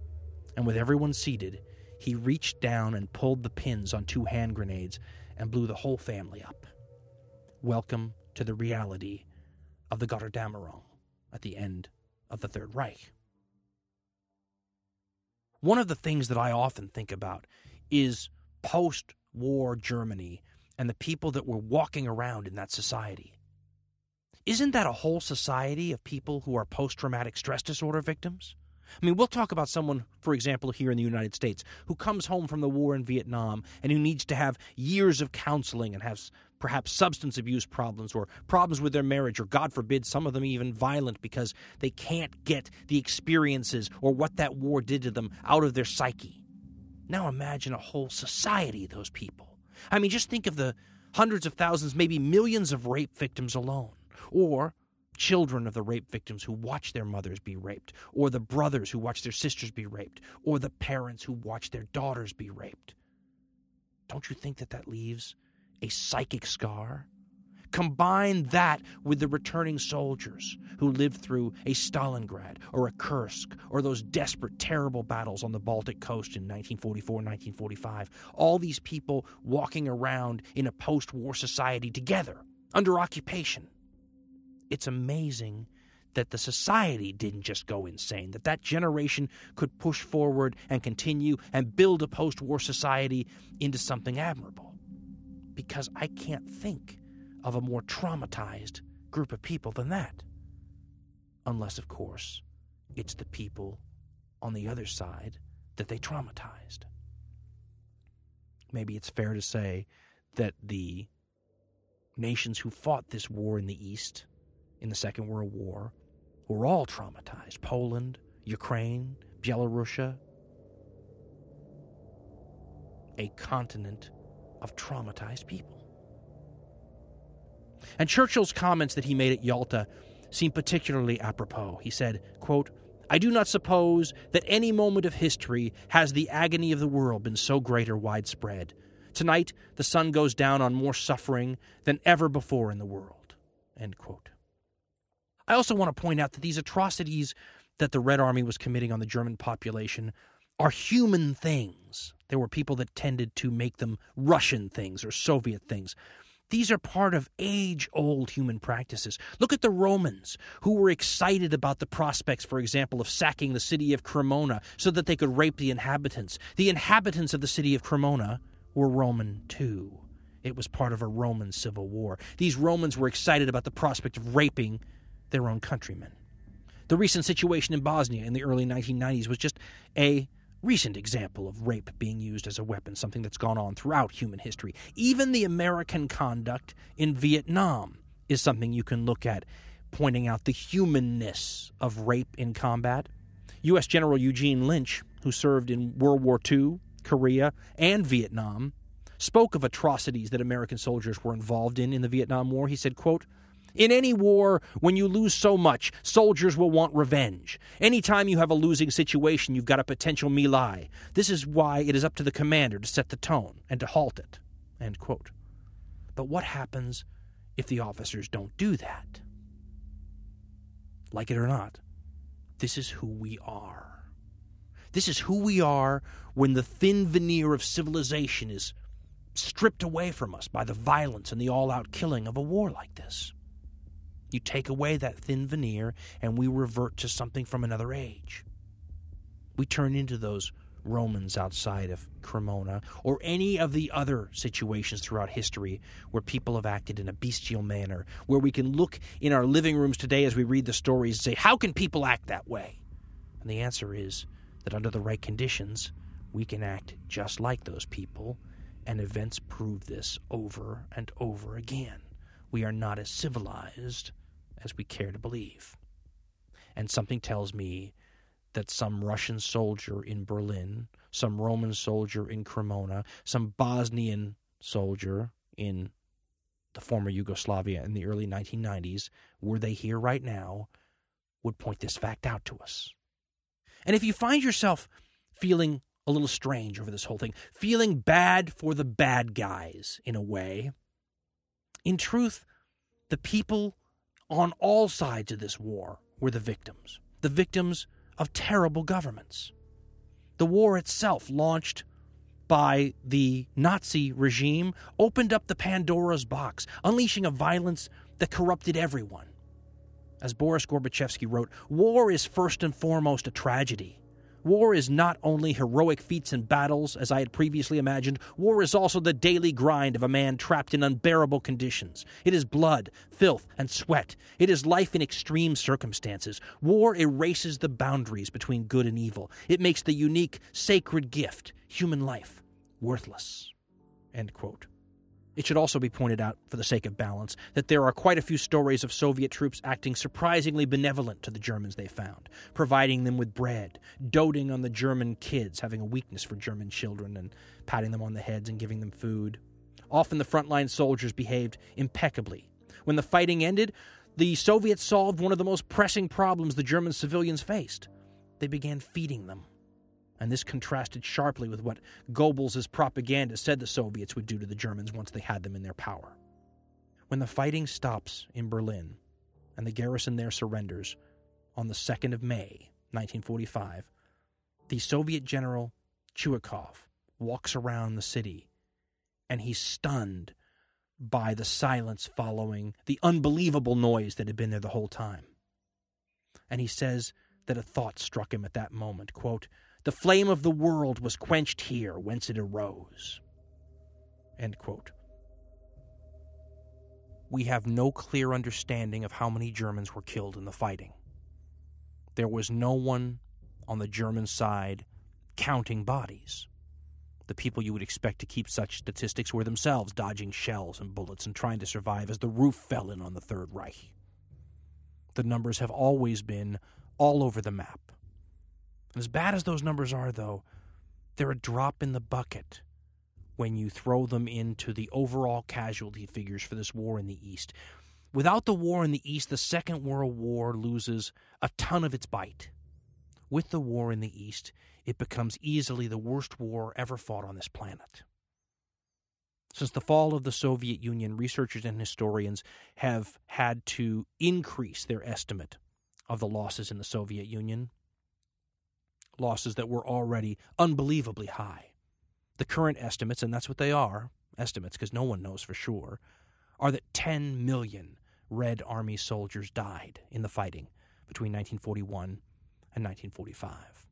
and with everyone seated, he reached down and pulled the pins on two hand grenades and blew the whole family up. Welcome to the reality of the Gotterdammerung at the end of the Third Reich. One of the things that I often think about is post war Germany and the people that were walking around in that society. Isn't that a whole society of people who are post traumatic stress disorder victims? I mean, we'll talk about someone, for example, here in the United States, who comes home from the war in Vietnam and who needs to have years of counseling and has perhaps substance abuse problems or problems with their marriage, or God forbid, some of them even violent because they can't get the experiences or what that war did to them out of their psyche. Now imagine a whole society of those people. I mean, just think of the hundreds of thousands, maybe millions of rape victims alone, or children of the rape victims who watch their mothers be raped, or the brothers who watch their sisters be raped, or the parents who watch their daughters be raped. Don't you think that that leaves a psychic scar? Combine that with the returning soldiers who lived through a Stalingrad or a Kursk or those desperate, terrible battles on the Baltic coast in 1944 1945. All these people walking around in a post war society together under occupation. It's amazing that the society didn't just go insane, that that generation could push forward and continue and build a post war society into something admirable. Because I can't think of a more traumatized group of people than that. Unless, of course, it's the people on the other side that they traumatized. Maybe it's fair to say that the nations who fought this war in the East, in the Second World War, were all traumatized Poland, Ukraine, Belarusia. A continent of traumatized people. And Churchill's comments that he made at Yalta seem particularly apropos. He said, quote, I do not suppose that any moment of history has the agony of the world been so great or widespread. Tonight, the sun goes down on more suffering than ever before in the world. End quote. I also want to point out that these atrocities that the Red Army was committing on the German population are human things. There were people that tended to make them Russian things or Soviet things. These are part of age old human practices. Look at the Romans, who were excited about the prospects, for example, of sacking the city of Cremona so that they could rape the inhabitants. The inhabitants of the city of Cremona were Roman too. It was part of a Roman civil war. These Romans were excited about the prospect of raping their own countrymen. The recent situation in Bosnia in the early 1990s was just a recent example of rape being used as a weapon, something that's gone on throughout human history. Even the American conduct in Vietnam is something you can look at, pointing out the humanness of rape in combat. U.S. General Eugene Lynch, who served in World War II, Korea, and Vietnam, spoke of atrocities that American soldiers were involved in in the Vietnam War. He said, quote, in any war, when you lose so much, soldiers will want revenge. Anytime you have a losing situation, you've got a potential melee. This is why it is up to the commander to set the tone and to halt it. But what happens if the officers don't do that? Like it or not, this is who we are. This is who we are when the thin veneer of civilization is stripped away from us by the violence and the all out killing of a war like this. You take away that thin veneer, and we revert to something from another age. We turn into those Romans outside of Cremona, or any of the other situations throughout history where people have acted in a bestial manner, where we can look in our living rooms today as we read the stories and say, How can people act that way? And the answer is that under the right conditions, we can act just like those people, and events prove this over and over again we are not as civilized as we care to believe. And something tells me that some Russian soldier in Berlin, some Roman soldier in Cremona, some Bosnian soldier in the former Yugoslavia in the early 1990s, were they here right now, would point this fact out to us. And if you find yourself feeling a little strange over this whole thing, feeling bad for the bad guys in a way, in truth, the people on all sides of this war were the victims, the victims of terrible governments. The war itself, launched by the Nazi regime, opened up the Pandora's box, unleashing a violence that corrupted everyone. As Boris Gorbachevsky wrote, war is first and foremost a tragedy. War is not only heroic feats and battles, as I had previously imagined, war is also the daily grind of a man trapped in unbearable conditions. It is blood, filth, and sweat. It is life in extreme circumstances. War erases the boundaries between good and evil. It makes the unique, sacred gift, human life, worthless. End quote. It should also be pointed out, for the sake of balance, that there are quite a few stories of Soviet troops acting surprisingly benevolent to the Germans they found, providing them with bread, doting on the German kids, having a weakness for German children, and patting them on the heads and giving them food. Often the frontline soldiers behaved impeccably. When the fighting ended, the Soviets solved one of the most pressing problems the German civilians faced. They began feeding them and this contrasted sharply with what Goebbels' propaganda said the Soviets would do to the Germans once they had them in their power. When the fighting stops in Berlin and the garrison there surrenders on the 2nd of May, 1945, the Soviet general Chuikov walks around the city and he's stunned by the silence following the unbelievable noise that had been there the whole time. And he says that a thought struck him at that moment, quote, the flame of the world was quenched here, whence it arose. We have no clear understanding of how many Germans were killed in the fighting. There was no one on the German side counting bodies. The people you would expect to keep such statistics were themselves dodging shells and bullets and trying to survive as the roof fell in on the Third Reich. The numbers have always been all over the map. As bad as those numbers are, though, they're a drop in the bucket when you throw them into the overall casualty figures for this war in the East. Without the war in the East, the Second World War loses a ton of its bite. With the war in the East, it becomes easily the worst war ever fought on this planet. Since the fall of the Soviet Union, researchers and historians have had to increase their estimate of the losses in the Soviet Union, losses that were already unbelievably high. The current estimates, and that's what they are estimates because no one knows for sure, are that 10 million Red Army soldiers died in the fighting between 1941 and 1945.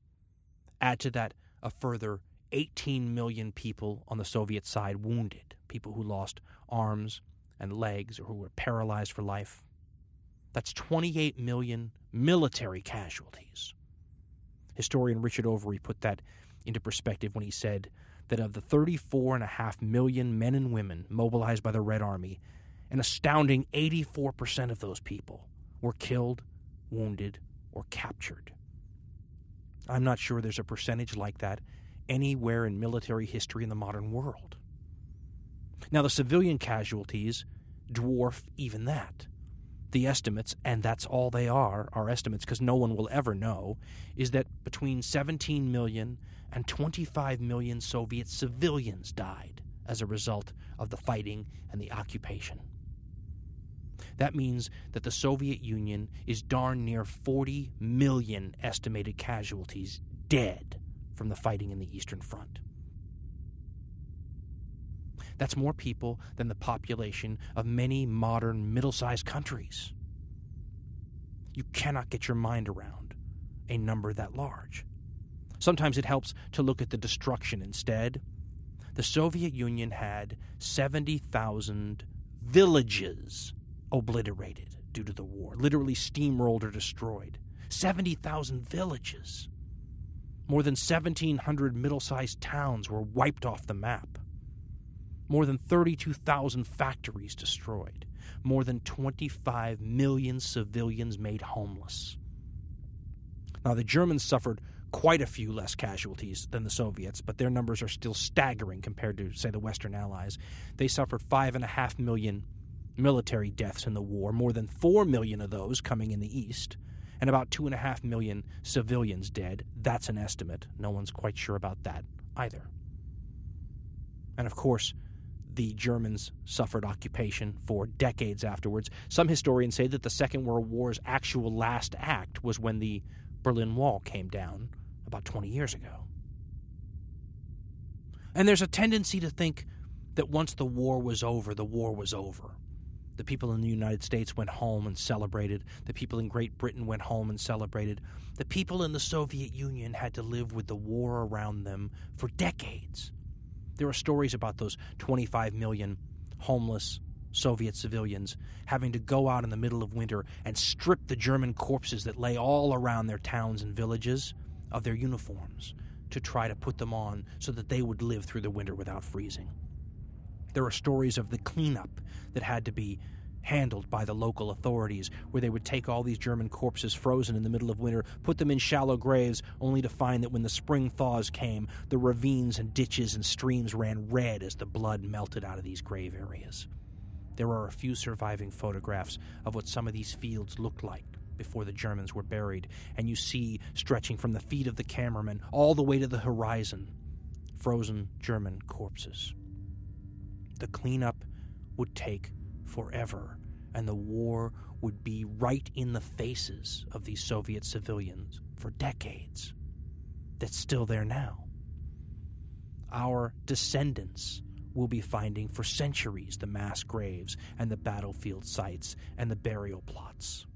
Add to that a further 18 million people on the Soviet side wounded, people who lost arms and legs or who were paralyzed for life. That's 28 million military casualties. Historian Richard Overy put that into perspective when he said that of the 34.5 million men and women mobilized by the Red Army, an astounding 84% of those people were killed, wounded, or captured. I'm not sure there's a percentage like that anywhere in military history in the modern world. Now, the civilian casualties dwarf even that. The estimates, and that's all they are, are estimates because no one will ever know, is that between 17 million and 25 million Soviet civilians died as a result of the fighting and the occupation. That means that the Soviet Union is darn near 40 million estimated casualties dead from the fighting in the Eastern Front. That's more people than the population of many modern middle sized countries. You cannot get your mind around a number that large. Sometimes it helps to look at the destruction instead. The Soviet Union had 70,000 villages obliterated due to the war, literally steamrolled or destroyed. 70,000 villages. More than 1,700 middle sized towns were wiped off the map. More than 32,000 factories destroyed. More than 25 million civilians made homeless. Now, the Germans suffered quite a few less casualties than the Soviets, but their numbers are still staggering compared to, say, the Western Allies. They suffered 5.5 million military deaths in the war, more than 4 million of those coming in the East, and about 2.5 million civilians dead. That's an estimate. No one's quite sure about that either. And of course, the Germans suffered occupation for decades afterwards. Some historians say that the Second World War's actual last act was when the Berlin Wall came down about 20 years ago. And there's a tendency to think that once the war was over, the war was over. The people in the United States went home and celebrated. The people in Great Britain went home and celebrated. The people in the Soviet Union had to live with the war around them for decades. There are stories about those 25 million homeless Soviet civilians having to go out in the middle of winter and strip the German corpses that lay all around their towns and villages of their uniforms to try to put them on so that they would live through the winter without freezing. There are stories of the cleanup that had to be handled by the local authorities, where they would take all these German corpses frozen in the middle of winter, put them in shallow graves, only to find that when the spring thaws came, the ravines and ditches and streams ran red as the blood melted out of these grave areas. There are a few surviving photographs of what some of these fields looked like before the Germans were buried, and you see, stretching from the feet of the cameraman all the way to the horizon, frozen German corpses. The cleanup would take forever, and the war would be right in the faces of these Soviet civilians for decades. That's still there now. Our descendants will be finding for centuries the mass graves and the battlefield sites and the burial plots.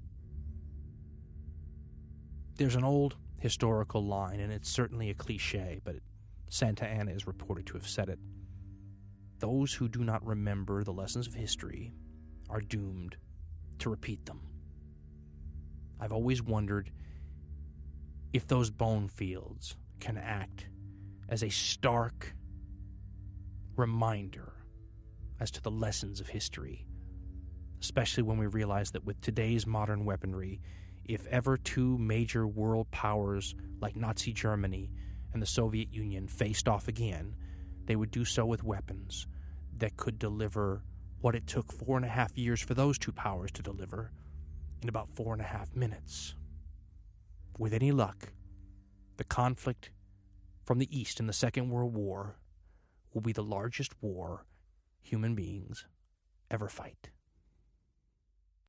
There's an old historical line, and it's certainly a cliche, but Santayana is reported to have said it. Those who do not remember the lessons of history are doomed to repeat them. I've always wondered if those bone fields can act as a stark reminder as to the lessons of history, especially when we realize that with today's modern weaponry, if ever two major world powers like Nazi Germany and the Soviet Union faced off again, they would do so with weapons that could deliver what it took four and a half years for those two powers to deliver in about four and a half minutes. With any luck, the conflict from the East in the Second World War will be the largest war human beings ever fight.